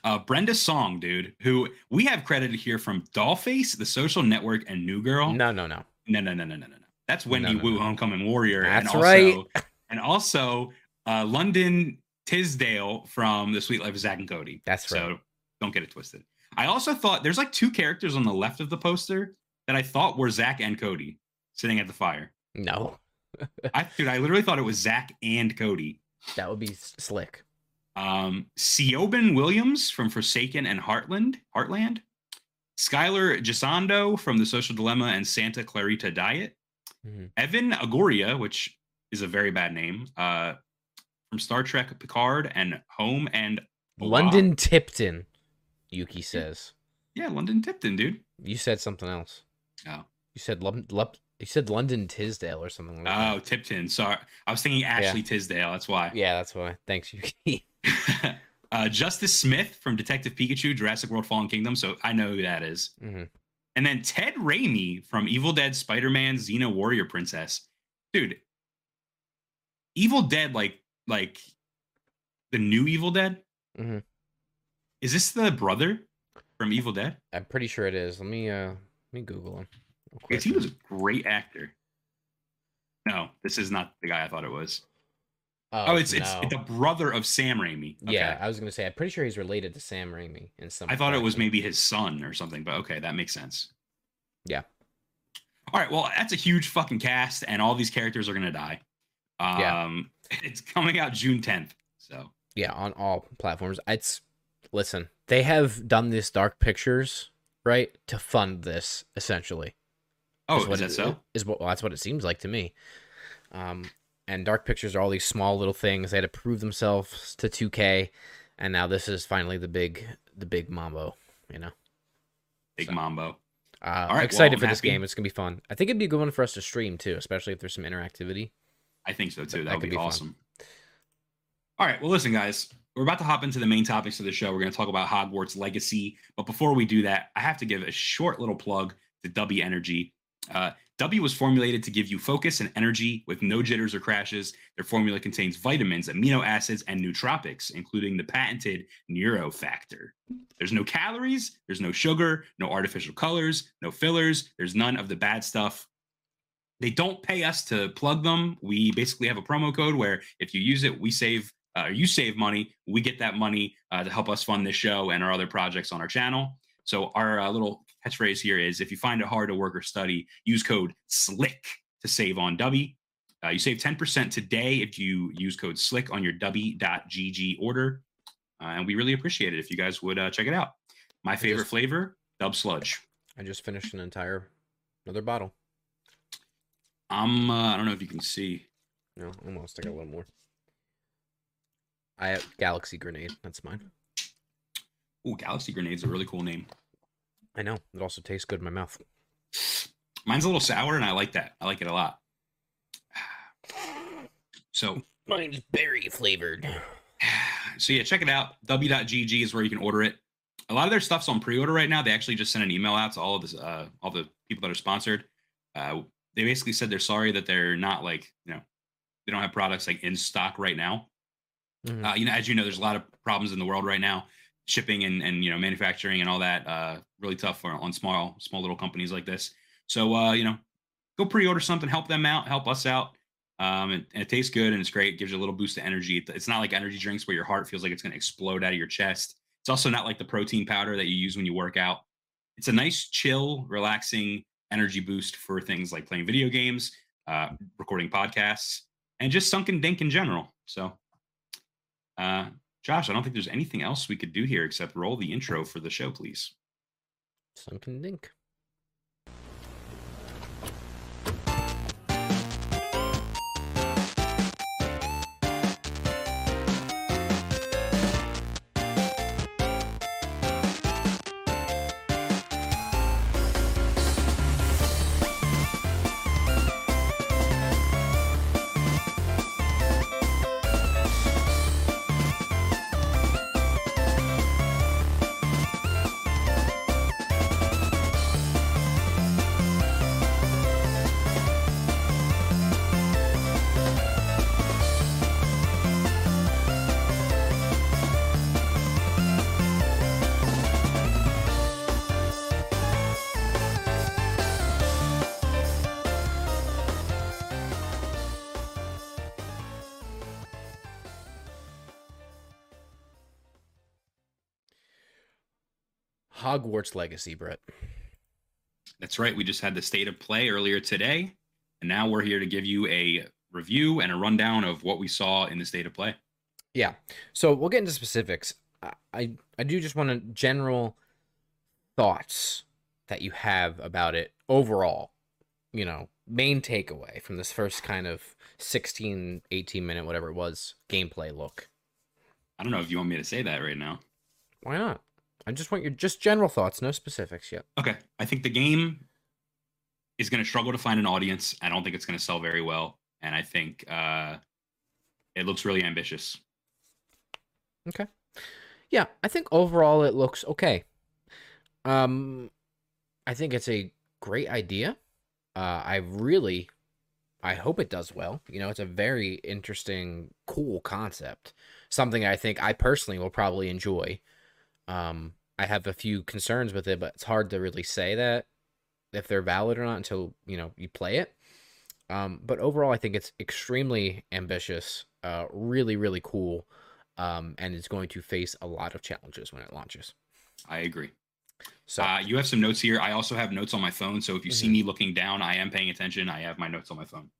Uh, Brenda Song, dude, who we have credited here from Dollface, The Social Network, and New Girl. No, no, no. No, no, no, no, no, no, no. That's Wendy no, Wu, no. Homecoming Warrior. That's and right. also, And also uh, London Tisdale from The Sweet Life of Zach and Cody. That's right. So don't get it twisted. I also thought there's like two characters on the left of the poster that I thought were Zach and Cody sitting at the fire. No, I dude, I literally thought it was Zach and Cody. that would be slick. Um, Siobhan Williams from Forsaken and Heartland, Heartland. Skyler Gisondo from The Social Dilemma and Santa Clarita Diet. Mhm. Evan Evagora, which is a very bad name, uh, from Star Trek Picard and Home and. London Tipton, Yuki says. Yeah, London Tipton, dude. You said something else. Oh, You said you said London Tisdale or something like that. oh, that. Tipton. Sorry, I was thinking Ashley Tisdale. That's why. Yeah, that's why. Thanks, Yuki. uh, Justice Smith from Detective Pikachu, Jurassic World: Fallen Kingdom. So I know who that is. hmm And then Ted Raimi from Evil Dead, Spider Man, Xena Warrior Princess. Dude, Evil Dead, like like the new Evil Dead. Mhm. Is this the brother from Evil Dead? I'm pretty sure it is. Let me uh let me Google him. Because he was a great actor. No, this is not the guy I thought it was. Oh, it's it's no. the brother of Sam Raimi. Okay. Yeah, I was gonna say I'm pretty sure he's related to Sam Raimi in some. I thought it was maybe his son or something, but okay, that makes sense. Yeah. All right, well, that's a huge fucking cast, and all these characters are gonna die. Um, Yeah. It's coming out June 10th. So Yeah, on all platforms. It's listen, they have done this Dark Pictures right to fund this essentially. oh, what is that it- so? Is what well, that's what it seems like to me. Um, and Dark Pictures are all these small little things. They had to prove themselves to 2K, and now this is finally the big the big mambo. You know. Big So- Mambo. Uh, All I'm right, well, excited I'm for this happy. game. It's gonna be fun. I think it'd be a good one for us to stream too, especially if there's some interactivity. I think so too. That That, would be, be fun. awesome. All right. Well, listen, guys, we're about to hop into the main topics of the show. We're going to talk about Hogwarts Legacy. But before we do that, I have to give a short little plug to W Energy. Uh, W was formulated to give you focus and energy with no jitters or crashes. Their formula contains vitamins, amino acids, and nootropics, including the patented Neuro Factor. There's no calories, there's no sugar, no artificial colors, no fillers, there's none of the bad stuff they don't pay us to plug them. We basically have a promo code where if you use it, we save, uh, you save money. We get that money uh, to help us fund this show and our other projects on our channel. So our uh, little catchphrase here is: if you find it hard to work or study, use code SLICK to save on W. Uh, you save 10% today if you use code SLICK on your W.GG order. Uh, and we really appreciate it if you guys would uh, check it out. My favorite just- flavor, Dub Sludge. I just finished an entire another bottle. I'm, uh, I don't know if you can see. No, almost. I got one more. I have Galaxy Grenade. That's mine. Oh, Galaxy Grenade's a really cool name. I know. It also tastes good in my mouth. Mine's a little sour, and I like that. I like it a lot. So, Mine's berry flavored. so yeah, check it out. W.GG is where you can order it. A lot of their stuff's on pre-order right now. They actually just sent an email out to all of this, uh, all the people that are sponsored. Uh, they basically said they're sorry that they're not like, you know, they don't have products like in stock right now. Mhm. Uh, you know, as you know, there's a lot of problems in the world right now, shipping and and you know manufacturing and all that. Uh, really tough for on small small little companies like this. So uh, you know, go pre-order something, help them out, help us out. Um, and, and it tastes good and it's great. It gives you a little boost of energy. It's not like energy drinks where your heart feels like it's going to explode out of your chest. It's also not like the protein powder that you use when you work out. It's a nice, chill, relaxing energy boost for things like playing video games, uh, recording podcasts, and just sunken dink in general. So, uh, Josh, I don't think there's anything else we could do here except roll the intro for the show, please. Sunken Dink. Hogwarts Legacy, Bret. That's right. We just had the state of play earlier today, and now we're here to give you a review and a rundown of what we saw in the state of play. Yeah. So we'll get into specifics. I I, do just want to general thoughts that you have about it overall. You know, main takeaway from this first kind of 16, 18 minute, whatever it was, gameplay look. I don't know if you want me to say that right now. Why not? I just want your just general thoughts, no specifics yet. Okay. I think the game is going to struggle to find an audience. I don't think it's going to sell very well. And I think uh, it looks really ambitious. Okay. Yeah, I think overall it looks okay. Um, I think it's a great idea. Uh, I really, I hope it does well. You know, it's a very interesting, cool concept. Something I think I personally will probably enjoy. Um, I have a few concerns with it, but it's hard to really say that if they're valid or not until you know you play it. Um, but overall, I think it's extremely ambitious. Uh, really, really cool um, and it's going to face a lot of challenges when it launches. I agree. So, Uh, you have some notes here. I also have notes on my phone. So if you see Mhm. me looking down, I am paying attention. I have my notes on my phone.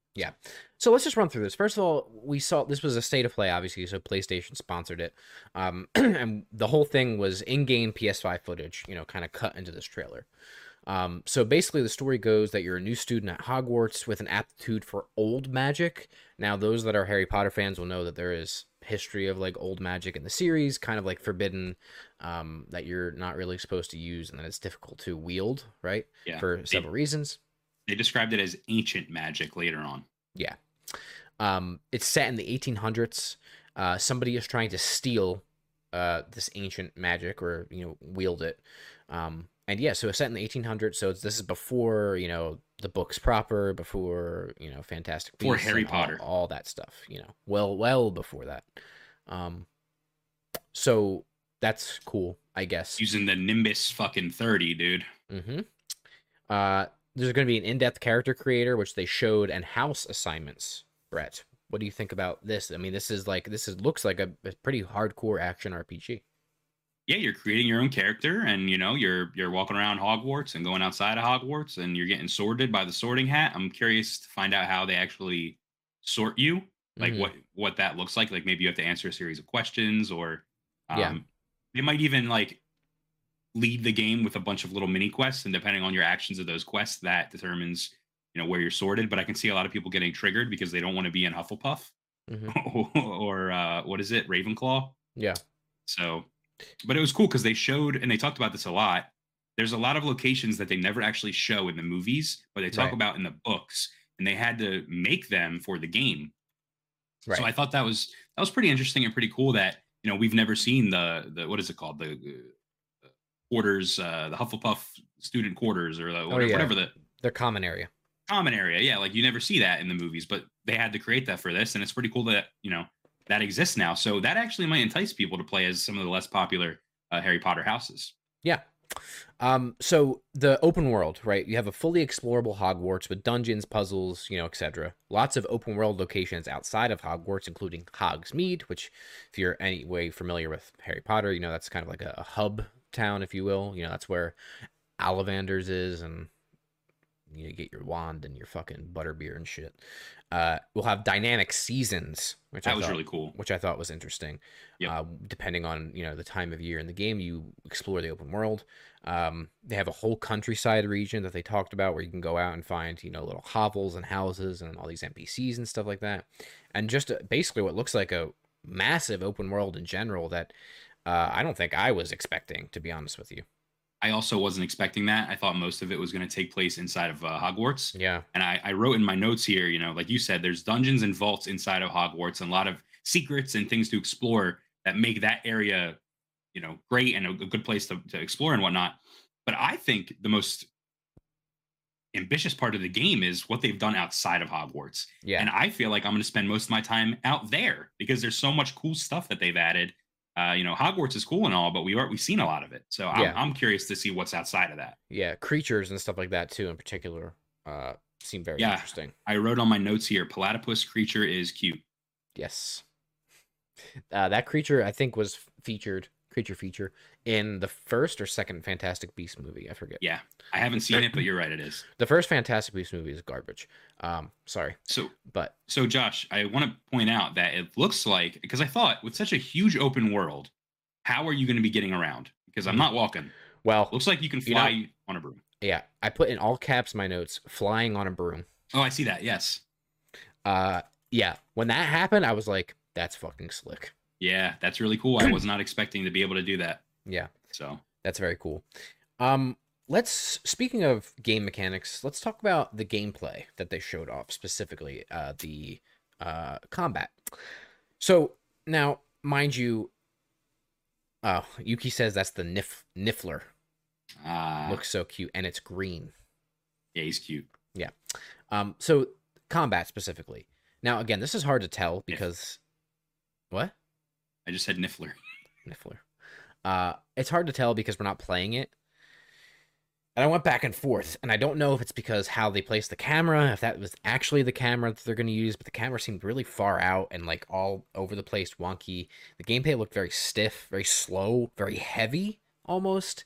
So let's just run through this. First of all, we saw this was a state of play, obviously, so PlayStation sponsored it, um, and the whole thing was in-game PS5 footage, you know, kind of cut into this trailer. Um, so basically, the story goes that you're a new student at Hogwarts with an aptitude for old magic. Now, those that are Harry Potter fans will know that there is history of like old magic in the series, kind of like forbidden, um, that you're not really supposed to use and that it's difficult to wield, right? Yeah. For several reasons. They described it as ancient magic later on. Yeah. Um, it's set in the 1800s. Uh, somebody is trying to steal uh, this ancient magic or, you know, wield it. Um, and yeah, so it's set in the 1800s. So it's, this is before, you know, the books proper, before, you know, Fantastic Before Harry and all- Potter. All, that stuff, you know, well, well before that. Um, so that's cool, I guess. Using the Nimbus fucking 30, dude. Mm-hmm. Uh, there's going to be an in-depth character creator, which they showed, and house assignments. Bret, what do you think about this? I mean, this is like this is looks like a, a pretty hardcore action RPG. Yeah, you're creating your own character and you know, you're you're walking around Hogwarts and going outside of Hogwarts and you're getting sorted by the sorting hat. I'm curious to find out how they actually sort you. Like Mhm. what what that looks like. Like maybe you have to answer a series of questions or um Yeah. they might even like lead the game with a bunch of little mini quests and depending on your actions of those quests that determines you know where you're sorted but i can see a lot of people getting triggered because they don't want to be in hufflepuff Mhm. or uh what is it ravenclaw Yeah. so but it was cool because they showed and they talked about this a lot there's a lot of locations that they never actually show in the movies but they talk Right. about in the books and they had to make them for the game Right. so I thought that was that was pretty interesting and pretty cool that you know we've never seen the the what is it called the uh, quarters uh, the Hufflepuff student quarters or the, whatever, Oh, yeah. whatever the Their common area. common area yeah like you never see that in the movies but they had to create that for this and it's pretty cool that you know that exists now so that actually might entice people to play as some of the less popular uh, Harry Potter houses Yeah. Um, so the open world, right? You have a fully explorable Hogwarts with dungeons, puzzles, you know, etc. Lots of open world locations outside of Hogwarts, including Hogsmeade, which, if you're any way familiar with Harry Potter, you know that's kind of like a, a hub town, if you will. You know, that's where Ollivanders is, and you get your wand and your fucking butterbeer and shit. Uh, we'll have dynamic seasons, which I that was thought- really cool which I thought was interesting. Yep. Uh, depending on you know the time of year in the game, you explore the open world. Um, they have a whole countryside region that they talked about where you can go out and find you know little hovels and houses and all these NPCs and stuff like that, and just uh, basically what looks like a massive open world in general that uh, I don't think I was expecting, to be honest with you. I also wasn't expecting that I thought most of it was going to take place inside of uh, Hogwarts Yeah, And I, I wrote in my notes here, you know, like you said, there's dungeons and vaults inside of Hogwarts and a lot of secrets and things to explore that make that area, you know, great and a, a good place to, to explore and whatnot. But I think the most ambitious part of the game is what they've done outside of Hogwarts. yeah, And I feel like I'm going to spend most of my time out there because there's so much cool stuff that they've added. Uh, you know, Hogwarts is cool and all, but we are we've seen a lot of it. So I'm, Yeah. I'm curious to see what's outside of that. yeah. Creatures and stuff like that too, in particular, uh, seem very Yeah. interesting. I wrote on my notes here, platypus creature is cute. Yes. Uh, that creature, I think, was featured, creature feature, in the first or second Fantastic Beast movie. I forget. Yeah, I haven't seen it, but you're right, it is. The first Fantastic Beast movie is garbage. Um, sorry, So, but so Josh, I want to point out that it looks like because I thought with such a huge open world, how are you going to be getting around? Because I'm not walking. well, Looks like you can You know- fly on a broom. yeah, I put in all caps my notes, flying on a broom. Oh, I see that. Yes. Uh, yeah, when that happened, I was like, that's fucking slick. Yeah, that's really cool. I was not expecting to be able to do that. Yeah, So, that's very cool. Um, let's speaking of game mechanics, let's talk about the gameplay that they showed off specifically, uh, the uh combat. So now, mind you, oh, Yuki says that's the Nif Niffler. uh, Looks so cute, and it's green. yeah, he's cute. Yeah. Um, so combat specifically. Now, again, this is hard to tell because what I just said Niffler. Niffler? Uh, it's hard to tell because we're not playing it. And I went back and forth, and I don't know if it's because how they placed the camera, if that was actually the camera that they're going to use, but the camera seemed really far out and like all over the place, wonky. The gameplay looked very stiff, very slow, very heavy almost.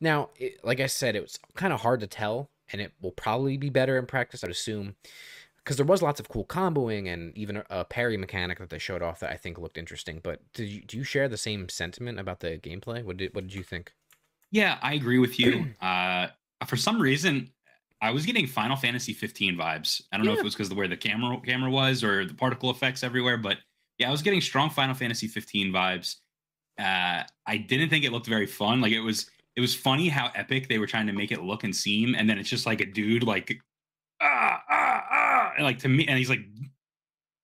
Now, it, like I said, it was kind of hard to tell, and it will probably be better in practice, I'd assume, because there was lots of cool comboing and even a, parry mechanic that they showed off that I think looked interesting. But did you do you share the same sentiment about the gameplay? What did what did you think? Yeah, I agree with you. Uh, for some reason, I was getting Final Fantasy 15 vibes. I don't know if it was because of where the camera camera was or the particle effects everywhere, but Yeah, I was getting strong Final Fantasy 15 vibes. Uh, I didn't think it looked very fun. Like it was, it was funny how epic they were trying to make it look and seem, and then it's just like a dude like ah ah, and like to me, and he's like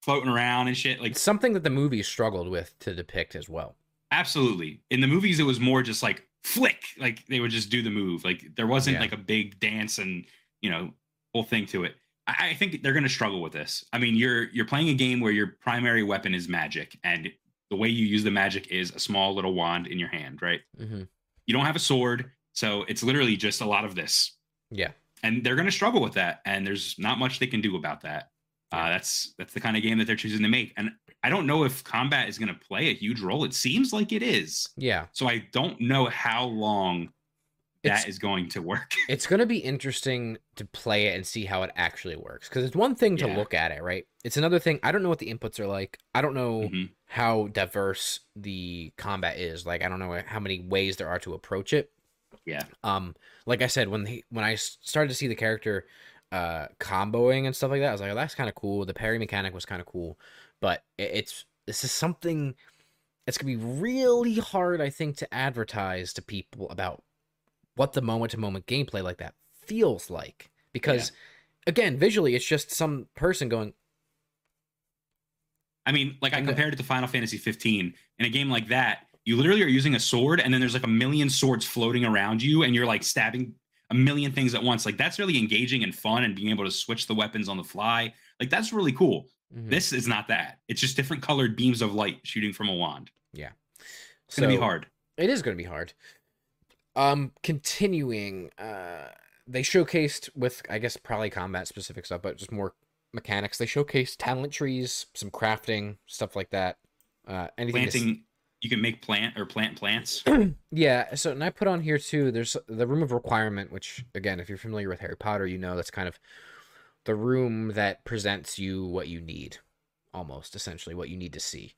floating around and shit. Like It's something that the movie struggled with to depict as well. absolutely. In the movies, it was more just like flick, like they would just do the move. Like there wasn't Yeah. like a big dance and you know whole thing to it. I, I think they're going to struggle with this. I mean, you're you're playing a game where your primary weapon is magic, and the way you use the magic is a small little wand in your hand, right? hmm You don't have a sword, so it's literally just a lot of this. Yeah. And they're going to struggle with that and there's not much they can do about that uh, that's that's the kind of game that they're choosing to make and i don't know if combat is going to play a huge role it seems like it is Yeah. so i don't know how long It's- that is going to work It's going to be interesting to play it and see how it actually works. Because it's one thing to Yeah. look at it, right? It's another thing. I don't know what the inputs are like. I don't know Mhm. how diverse the combat is. Like, I don't know how many ways there are to approach it. Yeah Um, like I said, when he, when I started to see the character uh comboing and stuff like that, I was like, oh, that's kind of cool. The parry mechanic was kind of cool, but it, it's this is something it's gonna be really hard, I think, to advertise to people about what the moment to moment gameplay like that feels like. Because again, visually, it's just some person going, i mean like i compared it to final fantasy 15 in a game like that you literally are using a sword and then there's like a million swords floating around you and you're like stabbing a million things at once like that's really engaging and fun and being able to switch the weapons on the fly like that's really cool Mhm. This is not that. It's just different colored beams of light shooting from a wand. Yeah. It's gonna be hard. It is going to be hard. Um, continuing, uh, they showcased with I guess probably combat specific stuff, but just more mechanics. They showcased talent trees, some crafting stuff like that. Uh, anything Planting, you can make plant or plant plants. Yeah, so and I put on here too. There's the room of requirement, which again, if you're familiar with Harry Potter, you know that's kind of the room that presents you what you need, almost essentially what you need to see.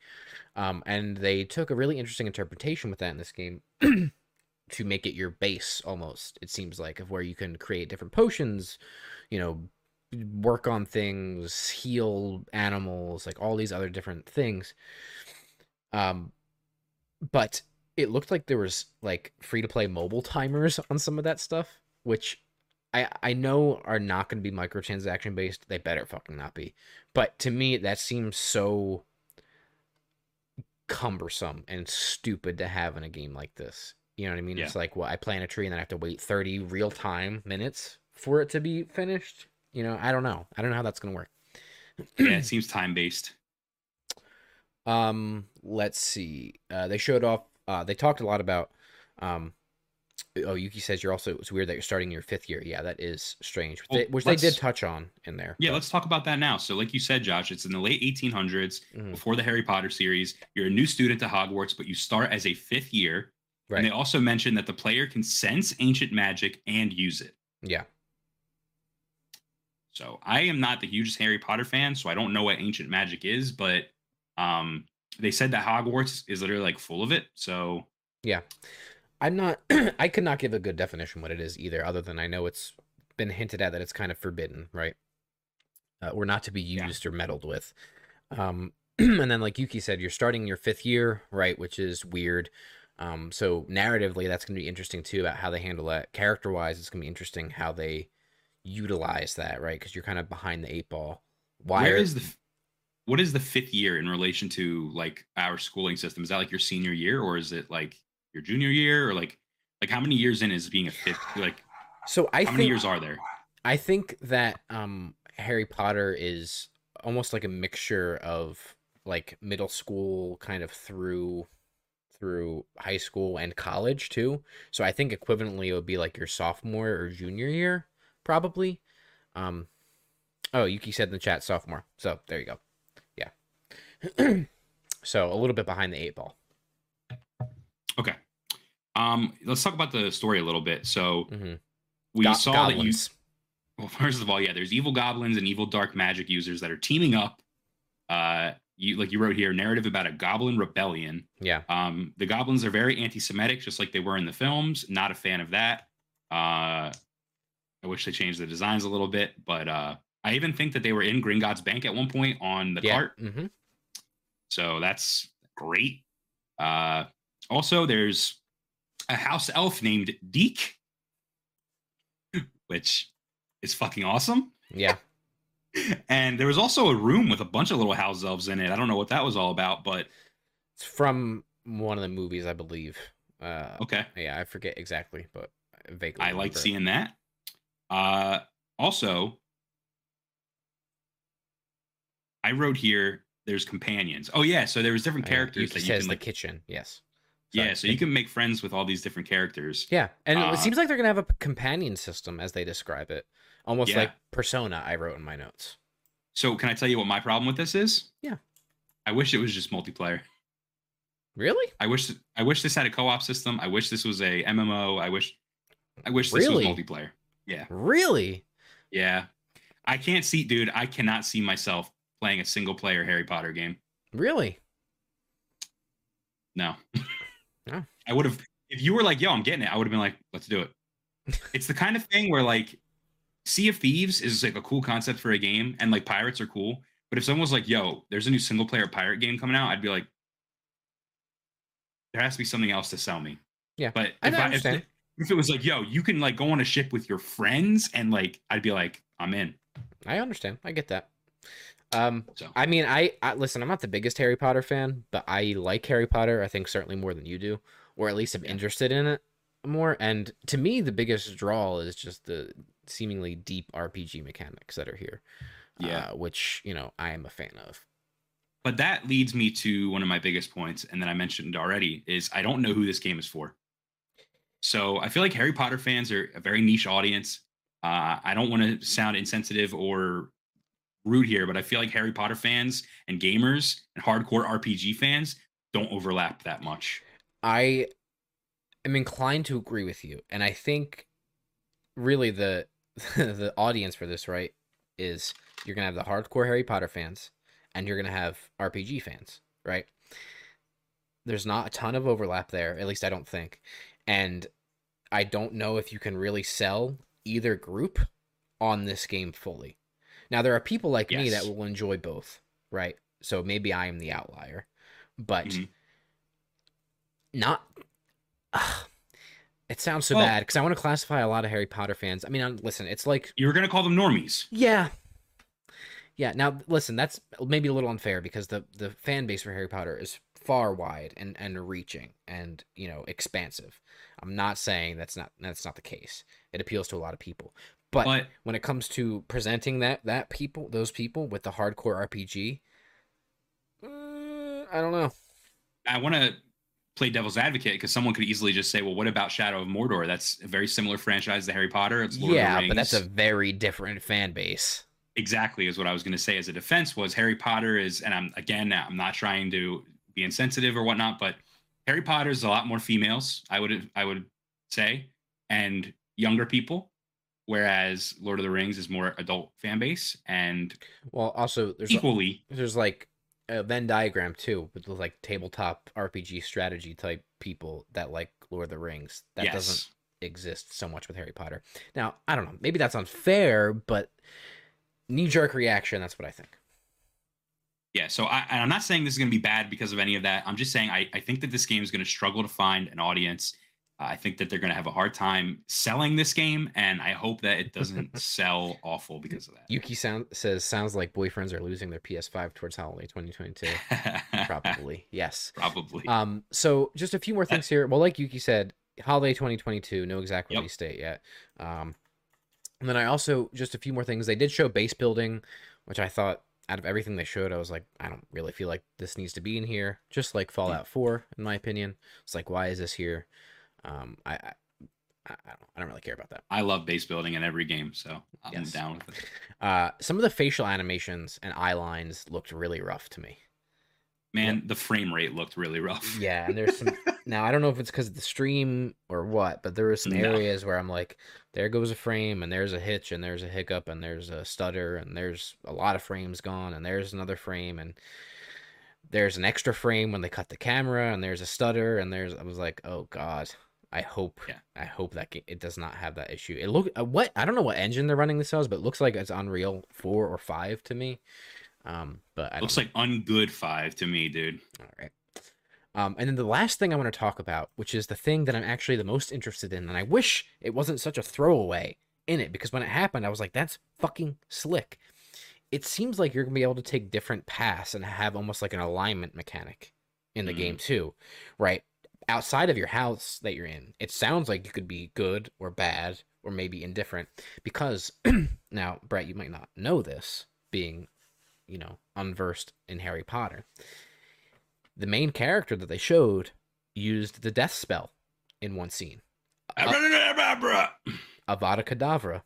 Um, and they took a really interesting interpretation with that in this game to make it your base almost. It seems like of where you can create different potions, you know, work on things, heal animals, like all these other different things. Um, but it looked like there was like free to play mobile timers on some of that stuff, which I I know are not going to be microtransaction based. They better fucking not be. But to me, that seems so cumbersome and stupid to have in a game like this. You know what I mean? Yeah. It's like, well, I plant a tree and then I have to wait 30 real time minutes for it to be finished. You know, I don't know. I don't know how that's going to work. yeah, it seems time based. Um, let's see. Uh, they showed off. Uh, they talked a lot about. Um, oh, Yuki says you're also. It's weird that you're starting your fifth year. Yeah, that is strange. Which, Well, they, which they did touch on in there. Yeah, but- let's talk about that now. So, like you said, Josh, it's in the late 1800s, Mhm. before the Harry Potter series. You're a new student to Hogwarts, but you start as a fifth year. Right. And they also mentioned that the player can sense ancient magic and use it. Yeah. So I am not the hugest Harry Potter fan, so I don't know what ancient magic is, but um they said that Hogwarts is literally like full of it. So yeah, I'm not. I could not give a good definition what it is either, other than I know it's been hinted at that it's kind of forbidden, right? Uh, or not to be Yeah. used or meddled with. Um, and then, like Yuki said, you're starting your fifth year, right? Which is weird. Um, so narratively, that's going to be interesting too about how they handle that. Character wise, it's going to be interesting how they utilize that, right? Because you're kind of behind the eight ball. Why where are- is the what is the fifth year in relation to like our schooling system? Is that like your senior year or is it like your junior year or like like how many years in is being a fifth like so I how think many years are there? I think that um Harry Potter is almost like a mixture of like middle school kind of through through high school and college too. So I think equivalently it would be like your sophomore or junior year probably. Um Oh, Yuki said in the chat sophomore. So there you go. So a little bit behind the eight ball. Okay. Um let's talk about the story a little bit. So hmm we saw that you Well, first of all, yeah, there's evil goblins and evil dark magic users that are teaming up. Uh, you like you wrote here, narrative about a goblin rebellion. Yeah. Um, the goblins are very anti-Semitic, just like they were in the films. Not a fan of that. Uh, I wish they changed the designs a little bit, but uh, I even think that they were in Gringotts Bank at one point on the Yeah. cart. hmm So that's great. Uh, also, there's a house elf named Deek, which is fucking awesome. Yeah. And there was also a room with a bunch of little house elves in it. I don't know what that was all about, but It's from one of the movies, I believe. Uh, okay. Yeah, I forget exactly, but I vaguely. I like seeing that. Uh, also, I wrote here. There's companions. Oh yeah, so there was different characters that you can the like. kitchen. Yes. Yeah, so you can make friends with all these different characters. Yeah, and Uh, it seems like they're gonna have a companion system as they describe it, almost Yeah. like Persona. I wrote in my notes. So can I tell you what my problem with this is? Yeah. I wish it was just multiplayer. Really? I wish I wish this had a co-op system. I wish this was a MMO. I wish I wish this Really? was multiplayer. Yeah. Really? Yeah. I can't see dude, I cannot see myself playing a single player Harry Potter game. Really? No. No. I would have if you were like, yo, I'm getting it, I would have been like, let's do it. it's the kind of thing where like Sea of Thieves is like a cool concept for a game, and like pirates are cool. But if someone was like, yo, there's a new single player pirate game coming out, I'd be like, there has to be something else to sell me. Yeah, But I if, I if, if it was like, yo, you can like go on a ship with your friends, and like, I'd be like, I'm in. I understand. I get that. Um, So I mean, I, I listen. I'm not the biggest Harry Potter fan, but I like Harry Potter. I think certainly more than you do, or at least I'm Yeah. interested in it more. And to me, the biggest draw is just the seemingly deep RPG mechanics that are here. Yeah. uh, which you know I am a fan of. But that leads me to one of my biggest points, and that I mentioned already, is I don't know who this game is for. So I feel like Harry Potter fans are a very niche audience. Uh, I don't want to sound insensitive or rude here, but I feel like Harry Potter fans and gamers and hardcore RPG fans don't overlap that much. I am inclined to agree with you, and I think really the the audience for this right is you're gonna have the hardcore Harry Potter fans, and you're gonna have RPG fans, right? There's not a ton of overlap there, at least I don't think, and I don't know if you can really sell either group on this game fully. Now there are people like me that will enjoy both, right? So maybe I am the outlier, but Mhm. not Ugh. it sounds so Well- bad because I want to classify a lot of Harry Potter fans. I mean, uh, listen, it's like You were going to call them normies. yeah, yeah. Now listen, that's maybe a little unfair because the the fan base for Harry Potter is far wide and and reaching and you know expansive. I'm not saying that's not that's not the case. It appeals to a lot of people, but, But when it comes to presenting that that people those people with the hardcore RPG, mm, I don't know. I want to play devil's advocate because someone could easily just say, well, what about Shadow of Mordor? That's a very similar franchise to Harry Potter. It's Lord yeah, but that's a very different fan base. exactly is what I was going to say as a defense was Harry Potter is, and I'm again, I'm not trying to be insensitive or whatnot, but Harry Potter is a lot more females. I would, I would say, and younger people, whereas Lord of the Rings is more adult fan base and Well, also there's equally, there's like a Venn diagram too with like tabletop RPG strategy type people that like Lord of the Rings. That yes, doesn't exist so much with Harry Potter. Now, I don't know. Maybe that's unfair, but knee jerk reaction. That's what I think. yeah. So I, and I'm not saying this is going to be bad because of any of that. I'm just saying I, I think that this game is going to struggle to find an audience. I think that they're going to have a hard time selling this game, and I hope that it doesn't sell awful because of that. Yuki sound says sounds like boyfriends are losing their PS5 towards holiday 2022. Probably yes. Probably. Um, so just a few more things here. Well, like Yuki said, holiday 2022, no exact Yep. release date yet. Um, and then I also just a few more things. They did show base building, which I thought out of everything they showed, I was like, I don't really feel like this needs to be in here. Just like Fallout 4, in my opinion. It's like, why is this here? Um, I, I, I, don't, I don't really care about that. I love base building in every game, so I'm Yes. down with it. Uh, some of the facial animations and eye lines looked really rough to me. Man, the frame rate looked really rough. Yeah, and there's some now I don't know if it's because of the stream or what, but there were some No. areas where I'm like, there goes a frame, and there's a hitch, and there's a hiccup, and there's a stutter, and there's a lot of frames gone, and there's another frame, and there's an extra frame when they cut the camera, and there's a stutter, and there's I was like, oh god, I hope, Yeah. I hope that it does not have that issue. It look uh, what I don't know what engine they're running this as, but it looks like it's Unreal four or five to me. Um, but I Looks like ungood five to me, dude. All right. Um, and then the last thing I want to talk about, which is the thing that I'm actually the most interested in, and I wish it wasn't such a throwaway in it because when it happened, I was like, that's fucking slick. It seems like you're going to be able to take different paths and have almost like an alignment mechanic in the Mhm. game, too, right? Outside of your house that you're in, it sounds like you could be good or bad or maybe indifferent because now, Bret, you might not know this being, you know, unversed in Harry Potter the main character that they showed used the death spell in one scene. Avada Kedavra.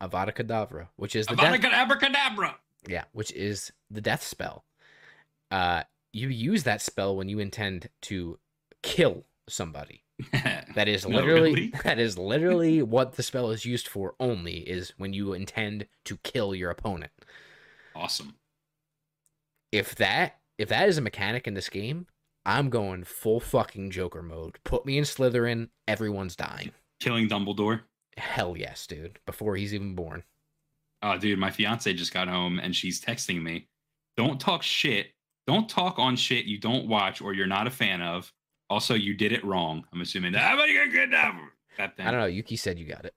Avada Kedavra, which is the death, Abracadabra. yeah, which is the death spell. Uh, you use that spell when you intend to kill somebody. That is No, literally really? that is literally what the spell is used for. Only is when you intend to kill your opponent. awesome. if that if that is a mechanic in this game, I'm going full fucking Joker mode. Put me in Slytherin, everyone's dying. Killing Dumbledore. Hell yes, dude. Before he's even born. Oh, dude, my fiance just got home and she's texting me. Don't talk shit. Don't talk on shit you don't watch or you're not a fan of. Also, you did it wrong. I'm assuming that. That thing. I don't know. Yuki said you got it.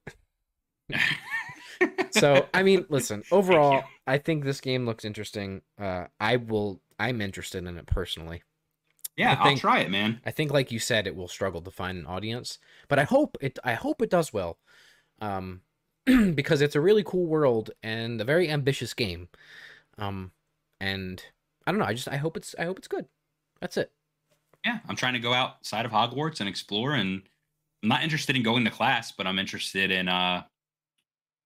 So I mean, listen. Overall. I think this game looks interesting. Uh, I will. I'm interested in it personally. yeah, I I'll think- try it, man. I think, like you said, it will struggle to find an audience, but I hope it. I hope it does well, um, because it's a really cool world and a very ambitious game, um, and I don't know. I just I hope it's I hope it's good. That's it. Yeah, I'm trying to go outside of Hogwarts and explore. And I'm not interested in going to class, but I'm interested in, uh,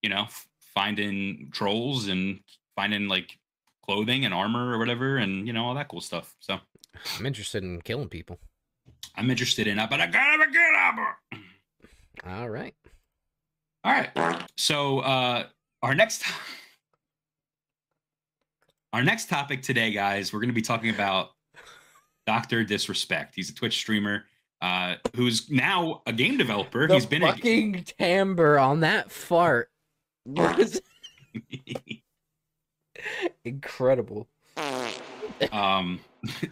you know, finding trolls and finding like clothing and armor or whatever, and you know all that cool stuff. So I'm interested in killing people. I'm interested in. But I gotta get up. All right. All right. So uh our next our next topic today, guys, we're going to be talking about Doctor Disrespect. He's a Twitch streamer uh who's now a game developer. The He's been a fucking timbre on that fart was incredible. um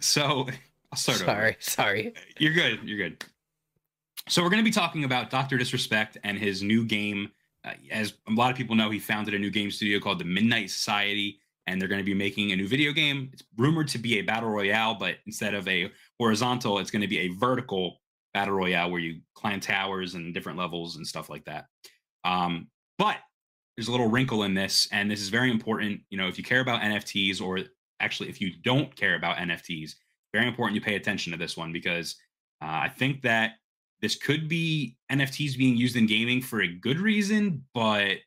so I'll start over. Sorry, sorry. You're good. You're good. So we're going to be talking about Doctor Disrespect and his new game. Uh, as a lot of people know, he founded a new game studio called the Midnight Society, and they're going to be making a new video game. It's rumored to be a battle royale, but instead of a horizontal, it's going to be a vertical battle royale where you climb towers and different levels and stuff like that. Um, but there's a little wrinkle in this, and this is very important. You know, if you care about NFTs, or actually if you don't care about NFTs, very important you pay attention to this one because uh, I think that this could be NFTs being used in gaming for a good reason, but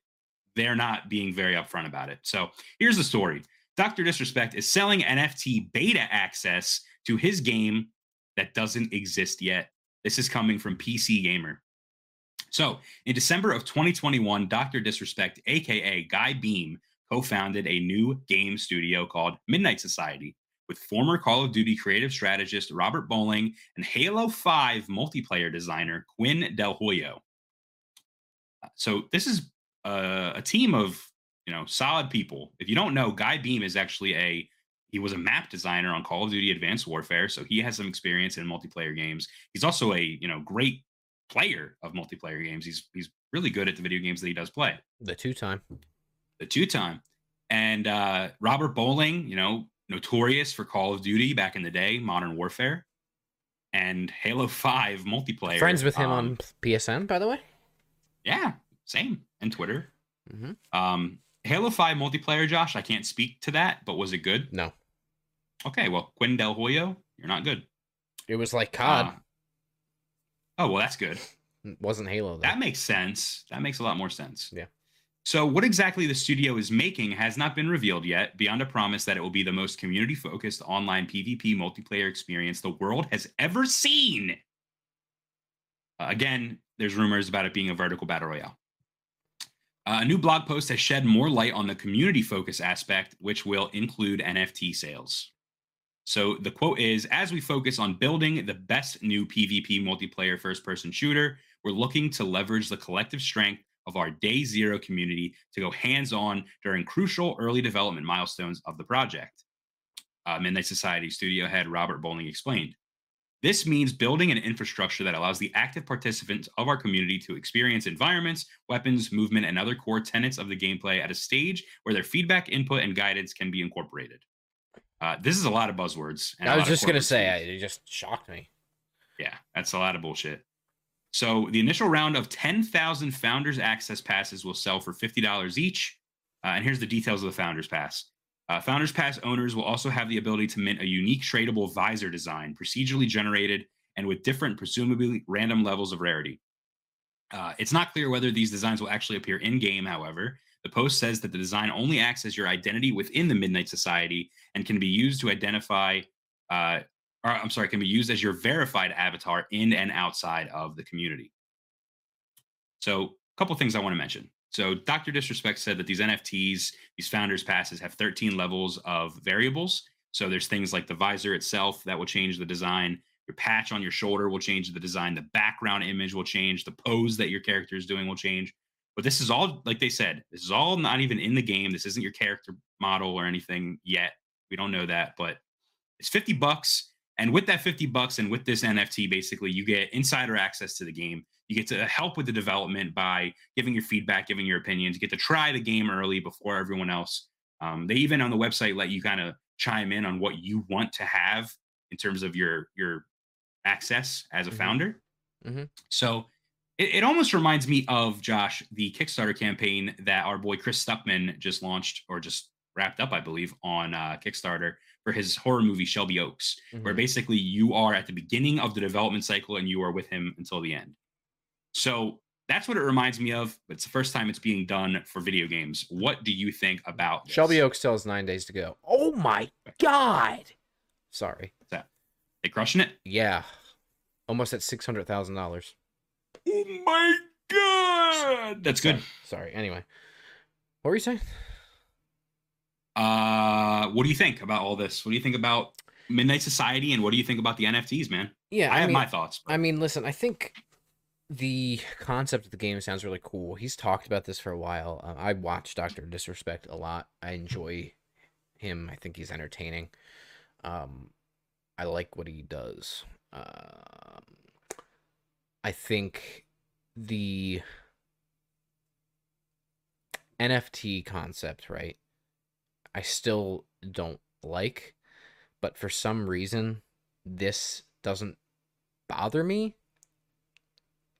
they're not being very upfront about it. So here's the story Dr. Disrespect is selling NFT beta access to his game that doesn't exist yet. This is coming from PC Gamer. So in December of 2021, Dr. Disrespect, aka Guy Beahm, co founded a new game studio called Midnight Society with former Call of Duty creative strategist Robert Bowling and Halo 5 multiplayer designer Quinn Del Hoyo. Uh, So this is uh, a team of you know solid people. If you don't know, Guy Beahm is actually a he was a map designer on Call of Duty Advanced Warfare, so he has some experience in multiplayer games. He's also a you know great player of multiplayer games. He's he's really good at the video games that he does play The two time. the two time. And uh, Robert Bowling, you know, notorious for Call of Duty back in the day, Modern Warfare, and Halo 5 multiplayer. Friends with him um, on PSN, by the way. Yeah, same. And Twitter. hmm Um, Halo 5 multiplayer, Josh, I can't speak to that, but was it good? No, Okay, well, Quinn Del Hoyo, you're not good. it was like COD. Uh, oh, well, that's good. It wasn't Halo though. That makes sense. That makes a lot more sense. Yeah. So, what exactly the studio is making has not been revealed yet, beyond a promise that it will be the most community focused online PvP multiplayer experience the world has ever seen. Uh, again, there's rumors about it being a vertical battle royale. Uh, a new blog post has shed more light on the community focus aspect, which will include NFT sales. So the quote is As we focus on building the best new PvP multiplayer first person shooter, we're looking to leverage the collective strength of our day zero community to go hands on during crucial early development milestones of the project. Uh, Midnight Society studio head Robert Bowling explained. This means building an infrastructure that allows the active participants of our community to experience environments, weapons, movement, and other core tenets of the gameplay at a stage where their feedback, input, and guidance can be incorporated. Uh, this is a lot of buzzwords. I was just gonna say, I, it just shocked me. Yeah, that's a lot of bullshit. So the initial round of 10,000 Founders Access passes will sell for $50 each. Uh, and here's the details of the Founders Pass. Uh, Founders Pass owners will also have the ability to mint a unique tradable visor design, procedurally generated and with different, presumably random levels of rarity. Uh, it's not clear whether these designs will actually appear in game, however. The post says that the design only acts as your identity within the Midnight Society and can be used to identify, uh, or I'm sorry, can be used as your verified avatar in and outside of the community. So, a couple things I want to mention. So Dr. Disrespect said that these NFTs, these founders passes have 13 levels of variables. So there's things like the visor itself that will change the design. Your patch on your shoulder will change the design. The background image will change. The pose that your character is doing will change. But this is all, like they said, this is all not even in the game. This isn't your character model or anything yet. We don't know that, but it's 50 bucks. And with that 50 bucks and with this NFT, basically, you get insider access to the game. You get to help with the development by giving your feedback, giving your opinions. You get to try the game early before everyone else. Um, they even on the website let you kind of chime in on what you want to have in terms of your your access as a Mhm. founder. Mm-hmm. So it, it almost reminds me of Josh, the Kickstarter campaign that our boy Chris Stuckman just launched or just wrapped up, I believe, on uh, Kickstarter for his horror movie Shelby Oaks, where Mhm. basically you are at the beginning of the development cycle and you are with him until the end. So that's what it reminds me of. But it's the first time it's being done for video games. What do you think about this? Shelby Oaks tells nine days to go. Oh my god! Sorry. What's that? They crushing it? Yeah, almost at six hundred thousand dollars. Oh my god, that's good. Sorry. Anyway, what were you saying? Uh, what do you think about all this? What do you think about Midnight Society, and what do you think about the NFTs, man? Yeah, I, have mean, my thoughts. I mean, listen, I think the concept of the game sounds really cool. He's talked about this for a while. Uh, I watch Doctor Disrespect a lot. I enjoy him. I think he's entertaining. Um, I like what he does. Um, I think the NFT concept, right? I still don't like, but for some reason, this doesn't bother me.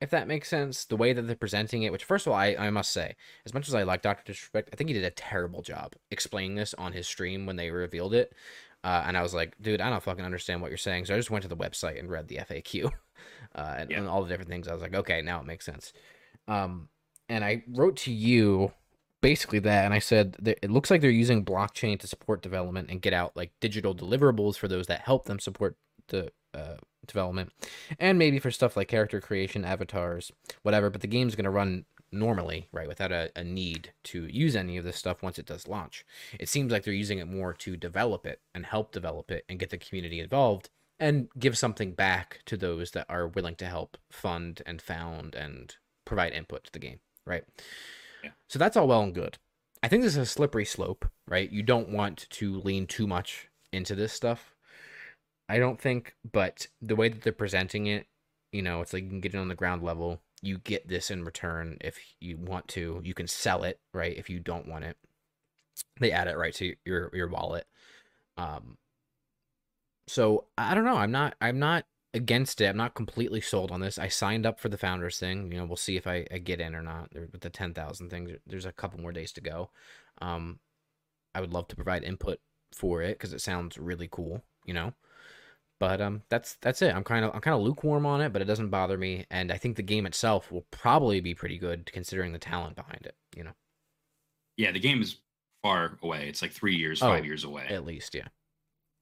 If that makes sense, the way that they're presenting it, which first of all, I, I must say, as much as I like Doctor Disrespect, I think he did a terrible job explaining this on his stream when they revealed it. Uh, and I was like, dude, I don't fucking understand what you're saying. So I just went to the website and read the FAQ uh, and, Yeah. and all the different things. I was like, okay, now it makes sense. Um, and I wrote to you basically that, and I said that it looks like they're using blockchain to support development and get out like digital deliverables for those that help them support the uh, development, and maybe for stuff like character creation, avatars, whatever. But the game's going to run normally, right, without a, a need to use any of this stuff once it does launch. It seems like they're using it more to develop it and help develop it and get the community involved and give something back to those that are willing to help fund and found and provide input to the game, right? Yeah. So that's all well and good. I think this is a slippery slope, right? You don't want to lean too much into this stuff. I don't think, but the way that they're presenting it, you know, it's like you can get it on the ground level. You get this in return if you want to. You can sell it, right? If you don't want it, they add it right to your your wallet. Um. So I don't know. I'm not. I'm not against it. I'm not completely sold on this. I signed up for the founders thing. You know, we'll see if I, I get in or not. With the ten thousand thing, there- there's a couple more days to go. Um, I would love to provide input for it because it sounds really cool. You know, but um, that's that's it. I'm kind of I'm kind of lukewarm on it, but it doesn't bother me. And I think the game itself will probably be pretty good considering the talent behind it. You know, Yeah, the game is far away. It's like three years, Oh, five years away. at least, yeah.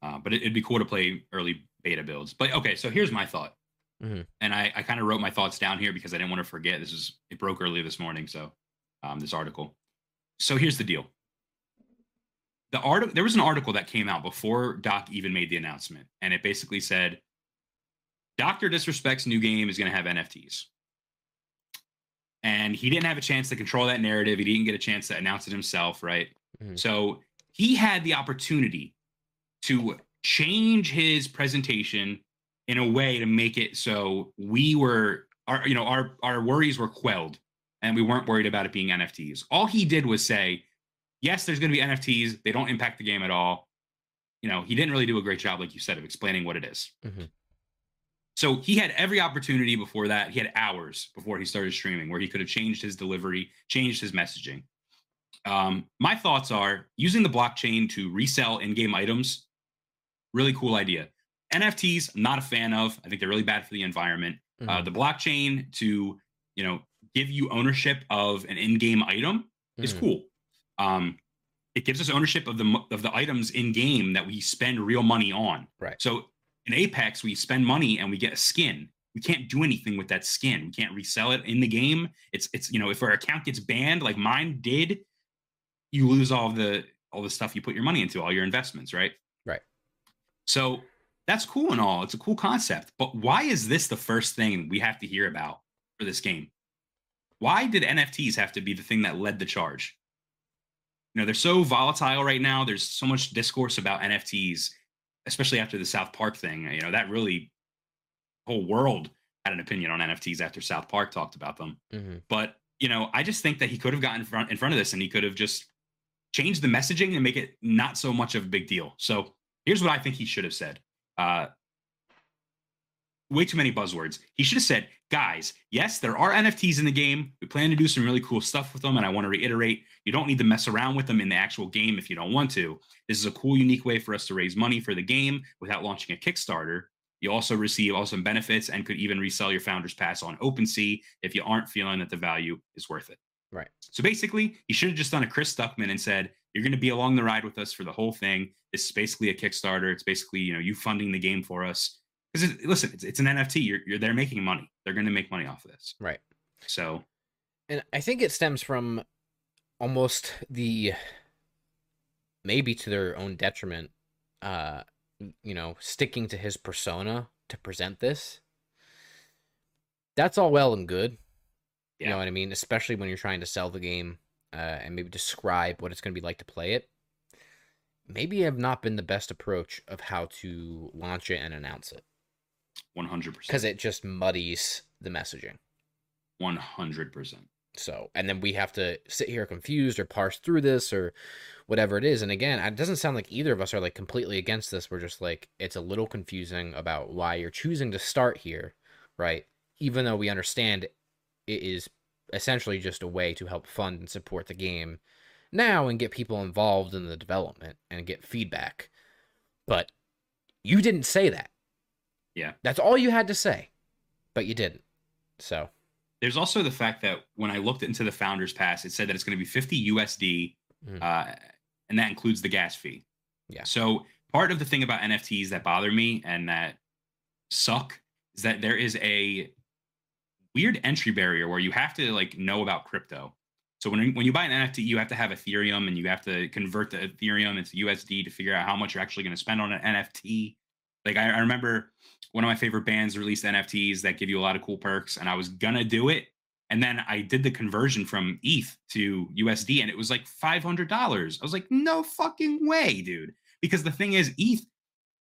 Uh, but it, it'd be cool to play early beta builds. But okay, so here's my thought. Mhm. And I, I kind of wrote my thoughts down here because I didn't want to forget. This is it broke early this morning, so um, this article. So here's the deal. The article there was an article that came out before Doc even made the announcement, and it basically said Doctor Disrespect's new game is going to have NFTs. and he didn't have a chance to control that narrative. He didn't get a chance to announce it himself, right? Mhm. So he had the opportunity to change his presentation in a way to make it so we were our you know our our worries were quelled and we weren't worried about it being NFTs. All he did was say, yes, there's going to be NFTs. They don't impact the game at all. You know, he didn't really do a great job, like you said, of explaining what it is. Mhm. So he had every opportunity before that. He had hours before he started streaming where he could have changed his delivery, changed his messaging. Um, my thoughts are using the blockchain to resell in-game items. Really cool idea. NFTs, I'm not a fan of. I think they're really bad for the environment. Uh, Mhm. the blockchain to you know give you ownership of an in-game item is Mhm. cool. Um, it gives us ownership of the of the items in game that we spend real money on. Right. So in Apex, we spend money and we get a skin. We can't do anything with that skin. We can't resell it in the game. It's it's you know if our account gets banned like mine did, you lose all the all the stuff you put your money into, all your investments, right? Right. So that's cool and all. It's a cool concept, but why is this the first thing we have to hear about for this game? Why did NFTs have to be the thing that led the charge? You know, they're so volatile right now. There's so much discourse about NFTs, especially after the South Park thing. You know, that really whole world had an opinion on NFTs after South Park talked about them. Mhm. But you know, I just think that he could have gotten in front in front of this and he could have just changed the messaging and make it not so much of a big deal. So here's what I think he should have said. Uh, way too many buzzwords. He should have said, guys, yes, there are NFTs in the game. We plan to do some really cool stuff with them. And I want to reiterate, you don't need to mess around with them in the actual game if you don't want to. This is a cool, unique way for us to raise money for the game without launching a Kickstarter. You also receive awesome benefits and could even resell your founder's pass on OpenSea if you aren't feeling that the value is worth it. Right. So basically, you should have just done a Chris Stuckman and said, "You're going to be along the ride with us for the whole thing. This is basically a Kickstarter. It's basically you know you funding the game for us. Because it, listen, it's, it's an NFT. You're, you're they're making money. They're going to make money off of this. Right. So And I think it stems from almost the maybe to their own detriment, uh, you know, sticking to his persona to present this. That's all well and good. You know what I mean? Especially when you're trying to sell the game uh, and maybe describe what it's going to be like to play it. Maybe have not been the best approach of how to launch it and announce it 100 because it just muddies the messaging. 100 percent. So, and then we have to sit here confused or parse through this or whatever it is. And again, it doesn't sound like either of us are like completely against this. We're just like, it's a little confusing about why you're choosing to start here, right? Even though we understand it is essentially just a way to help fund and support the game now and get people involved in the development and get feedback. But you didn't say that. Yeah. That's all you had to say, but you didn't. So, There's also the fact that when I looked into the founders pass, it said that it's going to be 50 USD, Mhm. uh, and that includes the gas fee. Yeah. So part of the thing about NFTs that bother me and that suck is that there is a weird entry barrier where you have to like know about crypto. So when when you buy an NFT, you have to have Ethereum and you have to convert the Ethereum into USD to figure out how much you're actually going to spend on an NFT. Like I, I remember one of my favorite bands released NFTs that give you a lot of cool perks, and I was gonna do it. And then I did the conversion from ETH to USD, and it was like five hundred dollars. I was like, no fucking way, dude. Because the thing is, ETH,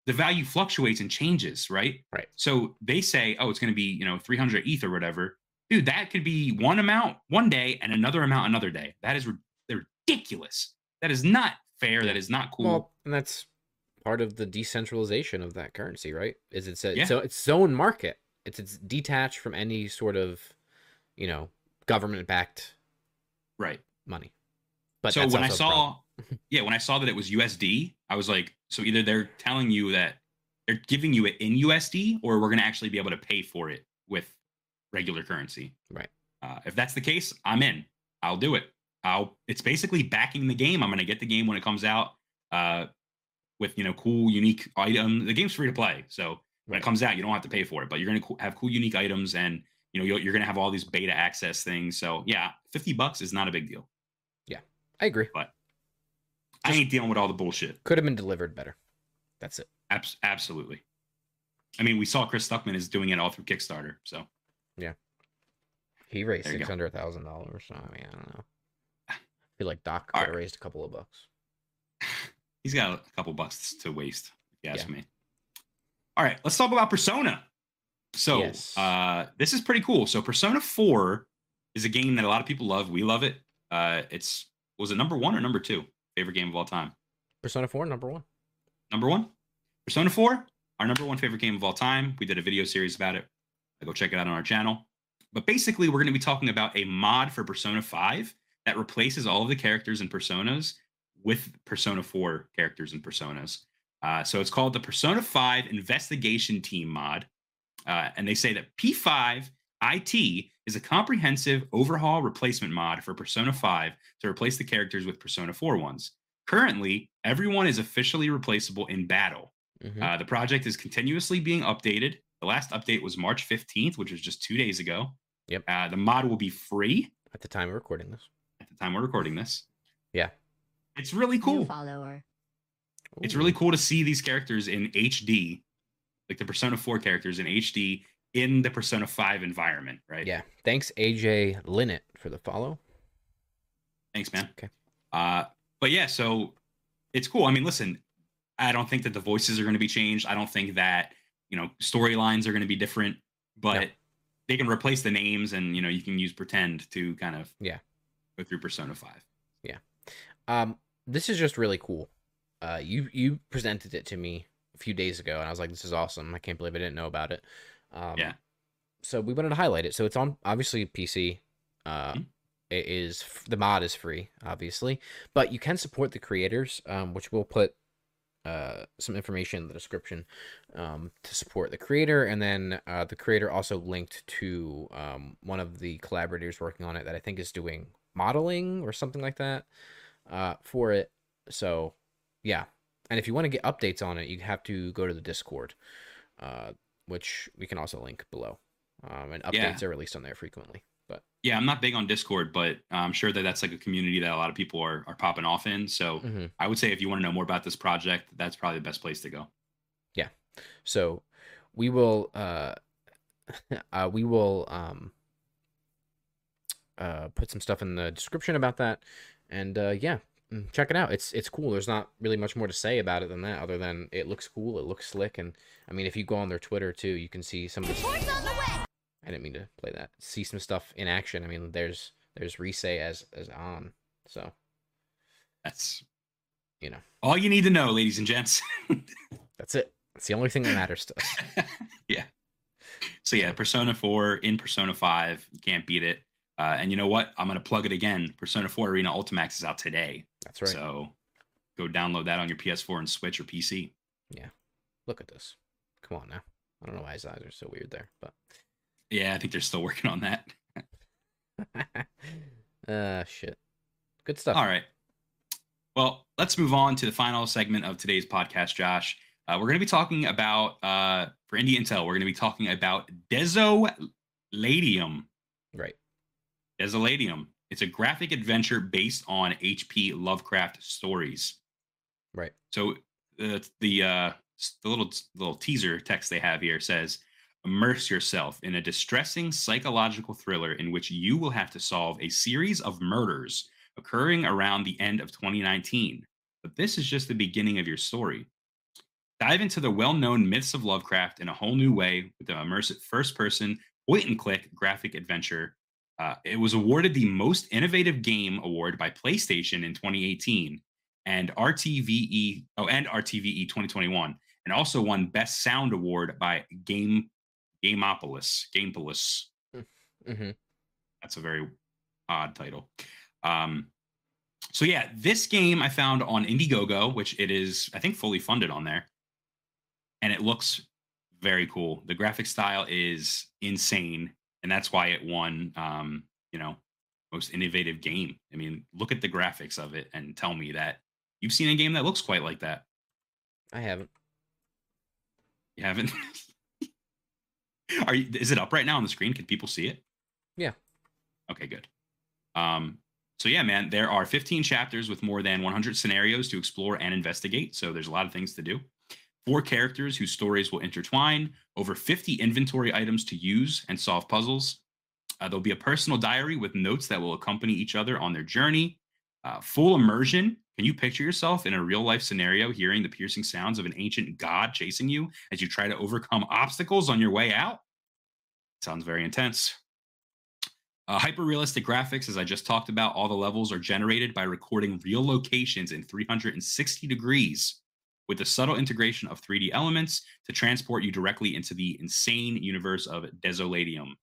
the value fluctuates and changes, right? Right. So they say, oh, it's gonna be you know three hundred ETH or whatever. Dude, that could be one amount one day and another amount another day. That is ridiculous. That is not fair. That is not cool. Well, and that's part of the decentralization of that currency, right? Is it's a Yeah. so it's own market. It's it's detached from any sort of, you know, government backed right. money. But so when I also a problem. saw, yeah, when I saw that it was USD, I was like, so either they're telling you that they're giving you it in USD, or we're going to actually be able to pay for it with regular currency. Right. Uh, if that's the case, I'm in. I'll do it. I'll. It's basically backing the game. I'm going to get the game when it comes out, uh, with you know cool, unique item. The game's free to play, so when it comes out, you don't have to pay for it, but you're to have cool, unique items, and you know you're, to have all these beta access things. So yeah, fifty bucks is not a big deal. Yeah, I agree. But I ain't dealing with all the bullshit. Could have been delivered better. That's it. Abs- absolutely. I mean, we saw Chris Stuckman is doing it all through Kickstarter. So yeah, He raised There you go. six hundred thousand dollars. So I mean, I don't know. I feel like Doc could have right. raised a couple of bucks. He's got a couple bucks to waste, if you ask Yeah. me. All right, let's talk about Persona. So Yes. uh, this is pretty cool. So Persona 4 is a game that a lot of people love. We love it. Uh, it's was it number one or number two favorite game of all time? Persona Four, number one. Number one, Persona 4, our number one favorite game of all time. We did a video series about it. Go check it out on our channel. But basically, we're going to be talking about a mod for Persona 5 that replaces all of the characters and personas with Persona 4 characters and personas. Uh, so it's called the Persona 5 Investigation Team mod. Uh, and they say that P5 IT is a comprehensive overhaul replacement mod for Persona 5 to replace the characters with Persona 4 ones. Currently, everyone is officially replaceable in battle. Mhm. Uh, the project is continuously being updated. The last update was March 15th, which was just two days ago. Yep. Uh, the mod will be free At the time of recording this. at the time we're recording this. Yeah. It's really New cool. follower. It's really cool to see these characters in HD, like the Persona 4 characters in HD in the Persona 5 environment, right? Yeah. Thanks, AJ Linnet, for the follow. Thanks, man. Okay. Uh, but yeah, so it's cool. I mean, listen, I don't think that the voices are going to be changed. I don't think that you know storylines are going to be different, but No. they can replace the names, and you know you can use pretend to kind of Yeah. go through Persona Five. Um, this is just really cool. Uh, you you presented it to me a few days ago, and I was like, "This is awesome! I can't believe I didn't know about it." Um, Yeah. So we wanted to highlight it. So it's on obviously PC. Uh, Mhm. it is the mod is free, obviously, but you can support the creators, um, which we'll put uh some information in the description um to support the creator and then uh the creator also linked to um one of the collaborators working on it that i think is doing modeling or something like that uh for it so yeah and if you want to get updates on it you have to go to the discord uh which we can also link below um and Yeah. updates are released on there frequently but Yeah, I'm not big on Discord, but I'm sure that that's like a community that a lot of people are are popping off in. So mhm. I would say if you want to know more about this project, that's probably the best place to go. Yeah. So we will uh, uh we will um uh put some stuff in the description about that and uh yeah mm, check it out. It's it's cool. There's not really much more to say about it than that other than it looks cool it looks slick and i mean if you go on their twitter too you can see some of the i didn't mean to play that. See some stuff in action. I mean there's there's Risei as as on so. That's you know. all you need to know, ladies and gents. that's it. It's the only thing that matters to us. Yeah. So yeah, Persona 4 in Persona 5, you can't beat it. Uh, and you know what? I'm gonna plug it again. Persona 4 Arena Ultimax is out today. that's right So go download that on your PS4 and Switch or PC. Yeah. Look at this come on now i don't know why his eyes are so weird there but Yeah, I think they're still working on that. uh shit. Good stuff. All right. Well, let's move on to the final segment of today's podcast, Josh. Uh, we're going to be talking about, uh, for Indie Intel, we're going to be talking about Desolatium. Right. Desolatium. It's a graphic adventure based on H.P. Lovecraft stories. Right. So uh, the uh, the little little teaser text they have here says, "Immerse yourself in a distressing psychological thriller in which you will have to solve a series of murders occurring around the end of 2019. But this is just the beginning of your story. Dive into the well-known myths of Lovecraft in a whole new way with the immersive first-person point-and-click graphic adventure." Uh, it was awarded the Most Innovative Game Award by PlayStation in 2018 and RTVE oh and RTVE 2021 and also won Best Sound Award by Game Gameopolis. Gamepolis. Mm-hmm. That's a very odd title. Um so yeah, this game I found on Indiegogo, which it is I think fully funded on there. And it looks very cool. The graphic style is insane and that's why it won um, you know, most innovative game. I mean, look at the graphics of it and tell me that you've seen a game that looks quite like that. I haven't. You haven't? Are you, is it up right now on the screen? Can people see it? Yeah. Okay, good. Um, so yeah, man, there are 15 chapters with more than 100 scenarios to explore and investigate. So there's a lot of things to do. Four characters whose stories will intertwine. Over 50 inventory items to use and solve puzzles. Uh, there'll be a personal diary with notes that will accompany each other on their journey. Uh, full immersion. Can you picture yourself in a real life scenario hearing the piercing sounds of an ancient god chasing you as you try to overcome obstacles on your way out? Sounds very intense. Uh, hyper realistic graphics, as I just talked about, all the levels are generated by recording real locations in 360 degrees with the subtle integration of 3D elements to transport you directly into the insane universe of Desolatium.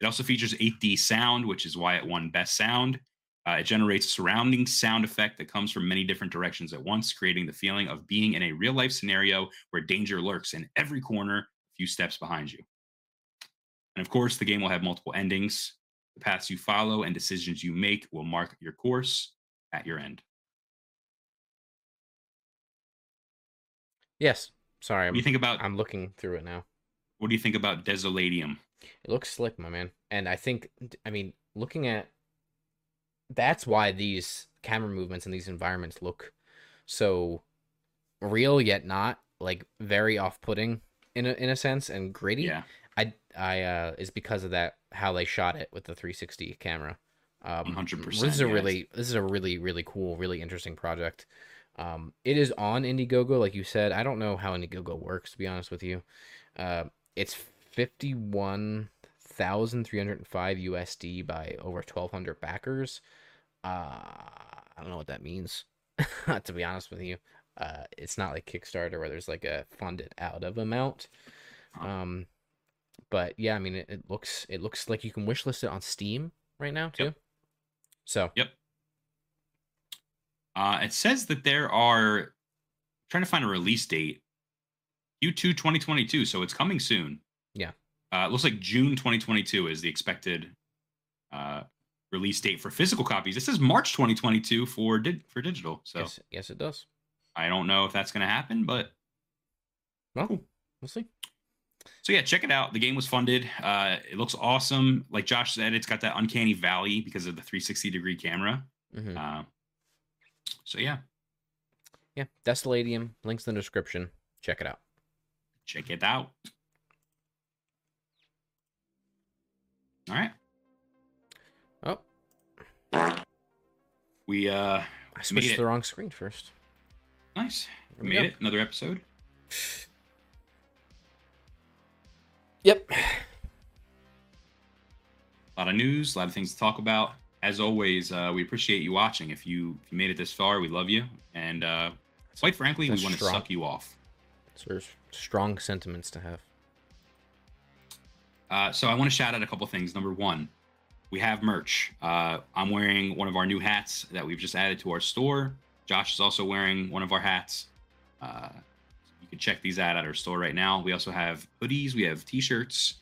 It also features 8D sound, which is why it won Best Sound. Uh, it generates a surrounding sound effect that comes from many different directions at once, creating the feeling of being in a real life scenario where danger lurks in every corner, a few steps behind you. And of course, the game will have multiple endings. The paths you follow and decisions you make will mark your course at your end. Yes. Sorry, What I'm, do you think about I'm looking through it now. what do you think about Desolatium? It looks slick, my man. And I think, I mean, looking at that's why these camera movements and these environments look so real yet not like very off-putting in a in a sense and gritty. Yeah. I I uh is because of that how they shot it with the 360 camera. Um 100%, This is a yes. really this is a really really cool, really interesting project. Um it is on Indiegogo like you said. I don't know how Indiegogo works to be honest with you. Uh it's 51,305 USD by over 1200 backers. Uh I don't know what that means to be honest with you. Uh it's not like Kickstarter where there's like a funded out of amount. Um but yeah, I mean it, it looks it looks like you can wishlist it on Steam right now too. Yep. So Yep. Uh, it says that there are trying to find a release date. Q2 2022, so it's coming soon. Yeah. Uh, it looks like June 2022 is the expected uh, release date for physical copies. This is March 2022 for di- for digital. So yes, yes, it does. I don't know if that's going to happen, but Well, we'll see. so yeah, check it out. The game was funded. Uh, it looks awesome. Like Josh said, it's got that uncanny valley because of the 360 degree camera. hmm Uh, so yeah, Yeah, Desolatium. Links in the description. Check it out. check it out. All right. Oh, We uh I switched it. to the wrong screen first. nice. We we made go. it. Another episode. Yep. A lot of news, a lot of things to talk about. As always, uh, we appreciate you watching. If you if you made it this far, we love you. And uh quite frankly, That's we want to suck you off. Strong sentiments to have. Uh, so I want to shout out a couple things. Number one, we have merch. Uh, I'm wearing one of our new hats that we've just added to our store. Josh is also wearing one of our hats. Uh, you can check these out at our store right now. We also have hoodies. We have t-shirts.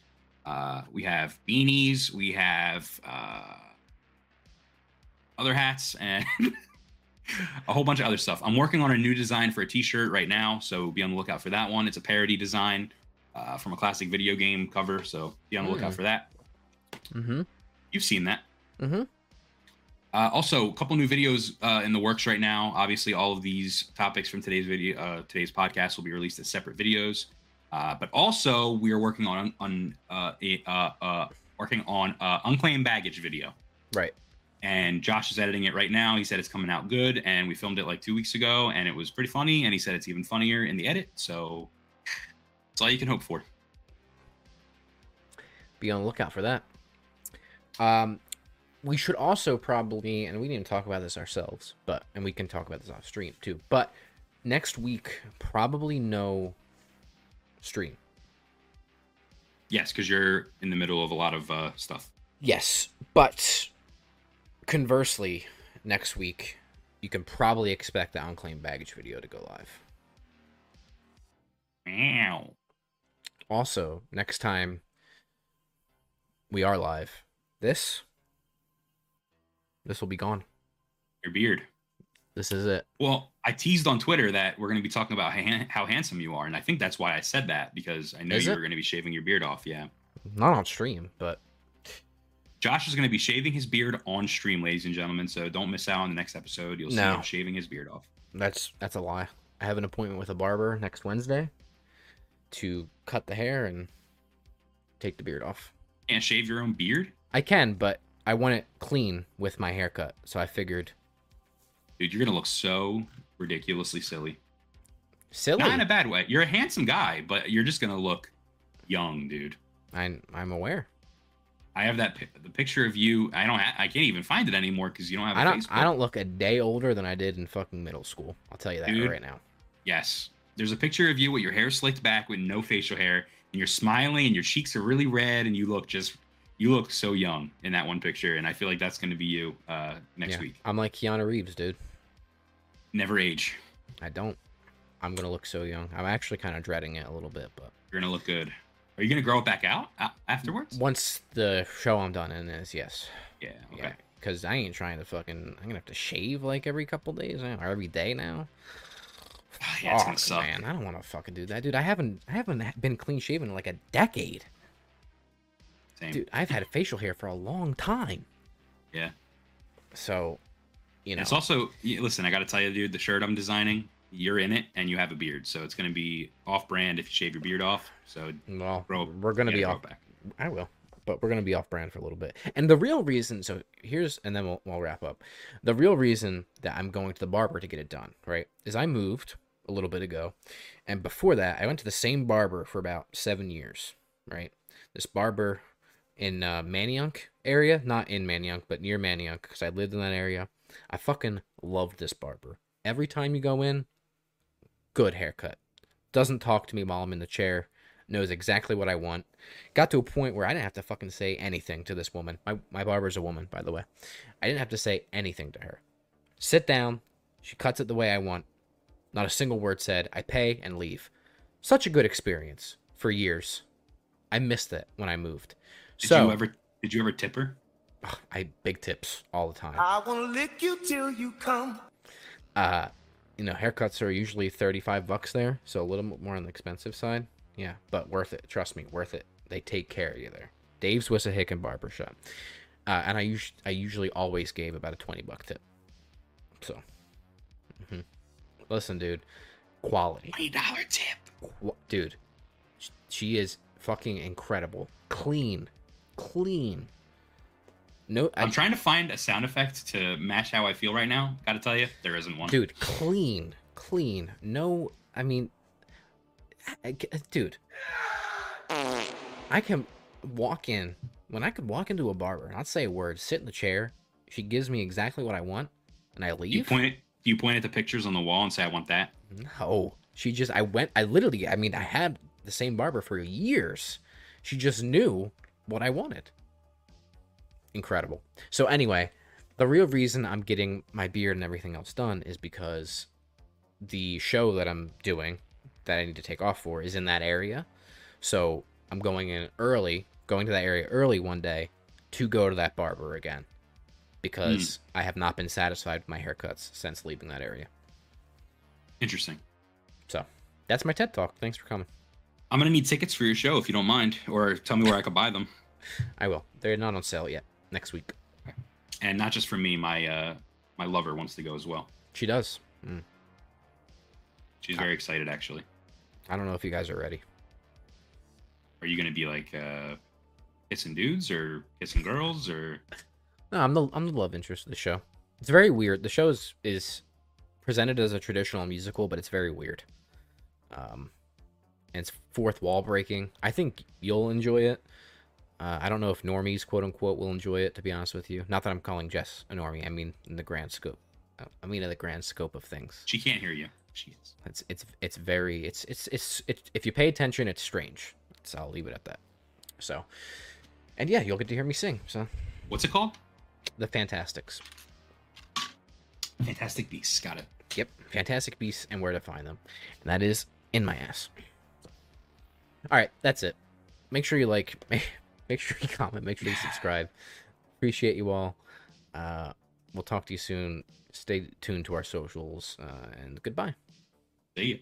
Uh, we have beanies. We have uh, other hats and a whole bunch of other stuff. I'm working on a new design for a t-shirt right now, so be on the lookout for that one. It's a parody design uh, from a classic video game cover, so be on the lookout Mm. for that. Mm-hmm. You've seen that. Mm-hmm. Uh, also, a couple new videos uh, in the works right now. Obviously, all of these topics from today's video, uh, today's podcast, will be released as separate videos. Uh, but also, we are working on on uh, a, uh, uh, working on uh, unclaimed baggage video, Right. And Josh is editing it right now. He said it's coming out good, and we filmed it like two weeks ago, and it was pretty funny. And he said it's even funnier in the edit. So that's all you can hope for. Be on the lookout for that. Um, we should also probably, and we didn't talk about this ourselves, but and we can talk about this off stream too. But next week, probably no stream. Yes, because you're in the middle of a lot of uh, stuff. Yes, but conversely, next week you can probably expect the unclaimed baggage video to go live. Meow. Also, next time we are live, this this will be gone. Your beard. This is it. Well, I teased on Twitter that we're going to be talking about how handsome you are, and I think that's why I said that because I know Is you it? were going to be shaving your beard off. Yeah, Not on stream, but Josh is going to be shaving his beard on stream, ladies and gentlemen. So don't miss out on the next episode. You'll see No. him shaving his beard off. that's that's a lie. I have an appointment with a barber next Wednesday to cut the hair and take the beard off. Can't shave your own beard, I can, but I want it clean with my haircut. So I figured dude. You're gonna look so ridiculously silly. silly. Not in a bad way. You're a handsome guy, but you're just gonna look young, dude. I'm I'm aware. I have that pi- the picture of you. I don't. Ha- I can't even find it anymore because you don't have. a I don't. Facebook. I don't look a day older than I did in fucking middle school. I'll tell you that Dude. right now. Yes. There's a picture of you with your hair slicked back with no facial hair, and you're smiling, and your cheeks are really red, and you look just. You look so young in that one picture, and I feel like that's going to be you uh, next yeah. week. I'm like Keanu Reeves, dude. Never age. I don't. I'm gonna look so young. I'm actually kind of dreading it a little bit, but You're gonna look good. Are you gonna grow it back out afterwards? once the show I'm done in is yes. Yeah. Okay. Yeah. Because I ain't trying to fucking. I'm gonna have to shave like every couple days or every day now. Yeah, it's gonna Fuck, man. I don't want to fucking do that, dude. I haven't. I haven't been clean shaven in like a decade, Same. dude. I've had facial hair for a long time. Yeah. So, you know, It's also listen. I got to tell you, dude. The shirt I'm designing, you're in it, and you have a beard, so it's gonna be off-brand if you shave your beard off. So well, grow. we're gonna be off. back. I will, but we're gonna be off brand for a little bit. And the real reason, so here's, and then we'll, we'll wrap up. The real reason that I'm going to the barber to get it done, right, is I moved a little bit ago, and before that, I went to the same barber for about seven years, right. This barber in uh, Manayunk area, not in Manayunk, but near Manayunk, because I lived in that area. I fucking loved this barber. Every time you go in, good haircut. Doesn't talk to me while I'm in the chair. Knows exactly what I want. Got to a point where I didn't have to fucking say anything to this woman. My my barber's a woman, by the way. I didn't have to say anything to her. Sit down. She cuts it the way I want. Not a single word said. I pay and leave. Such a good experience for years. I missed it when I moved. Did so you ever? Did you ever tip her? I big tips all the time. I wanna lick you till you come. uh you know haircuts are usually 35 bucks there so a little bit more on the expensive side. Yeah but worth it. Trust me worth it. They take care of you there. Dave's was a hick and barber shop, and i us- i usually always gave about a 20 buck tip. So mhm. listen dude quality. Twenty dollar tip. Qu- dude sh- she is fucking incredible. Clean. Clean no I, I'm trying to find a sound effect to match how I feel right now. Got to tell you, there isn't one. dude clean clean no i mean I- I- dude i can walk in when i could walk into a barber not say a word sit in the chair she gives me exactly what i want and i Do you leave point you point at the pictures on the wall and say, "I want that"? no she just i went i literally i mean i had the same barber for years she just knew what i wanted incredible so anyway the real reason i'm getting my beard and everything else done is because the show that i'm doing that i need to take off for is in that area so i'm going in early going to that area early one day to go to that barber again because hmm. i have not been satisfied with my haircuts since leaving that area Interesting. so that's my TED talk. Thanks for coming. I'm gonna need tickets for your show if you don't mind, or tell me where I could buy them. I will. They're not on sale yet. Next week. And not just for me, my uh, my lover wants to go as well. She does. Mm. She's very excited, actually. I don't know if you guys are ready. Are you gonna be like uh, kissing dudes or kissing girls or? No, I'm the I'm the love interest of the show. It's very weird. The show is, is presented as a traditional musical, but it's very weird. Um, and it's fourth wall breaking. I think you'll enjoy it. Uh, I don't know if normies, quote unquote, will enjoy it. To be honest with you, not that I'm calling Jess a normie. I mean in the grand scope. uh, I mean in the grand scope of things. She can't hear you. She is. It's it's it's very it's it's it's, it's if you pay attention, it's strange. So I'll leave it at that. So, and yeah, you'll get to hear me sing. So What's it called? the Fantasticks. Fantastic Beasts. Got it. Yep, Fantastic Beasts and where to find them, and that is in my ass. All right, that's it. Make sure you like, make sure you comment, make sure you subscribe. Appreciate you all. Uh, we'll talk to you soon. Stay tuned to our socials, uh, and goodbye. See ya.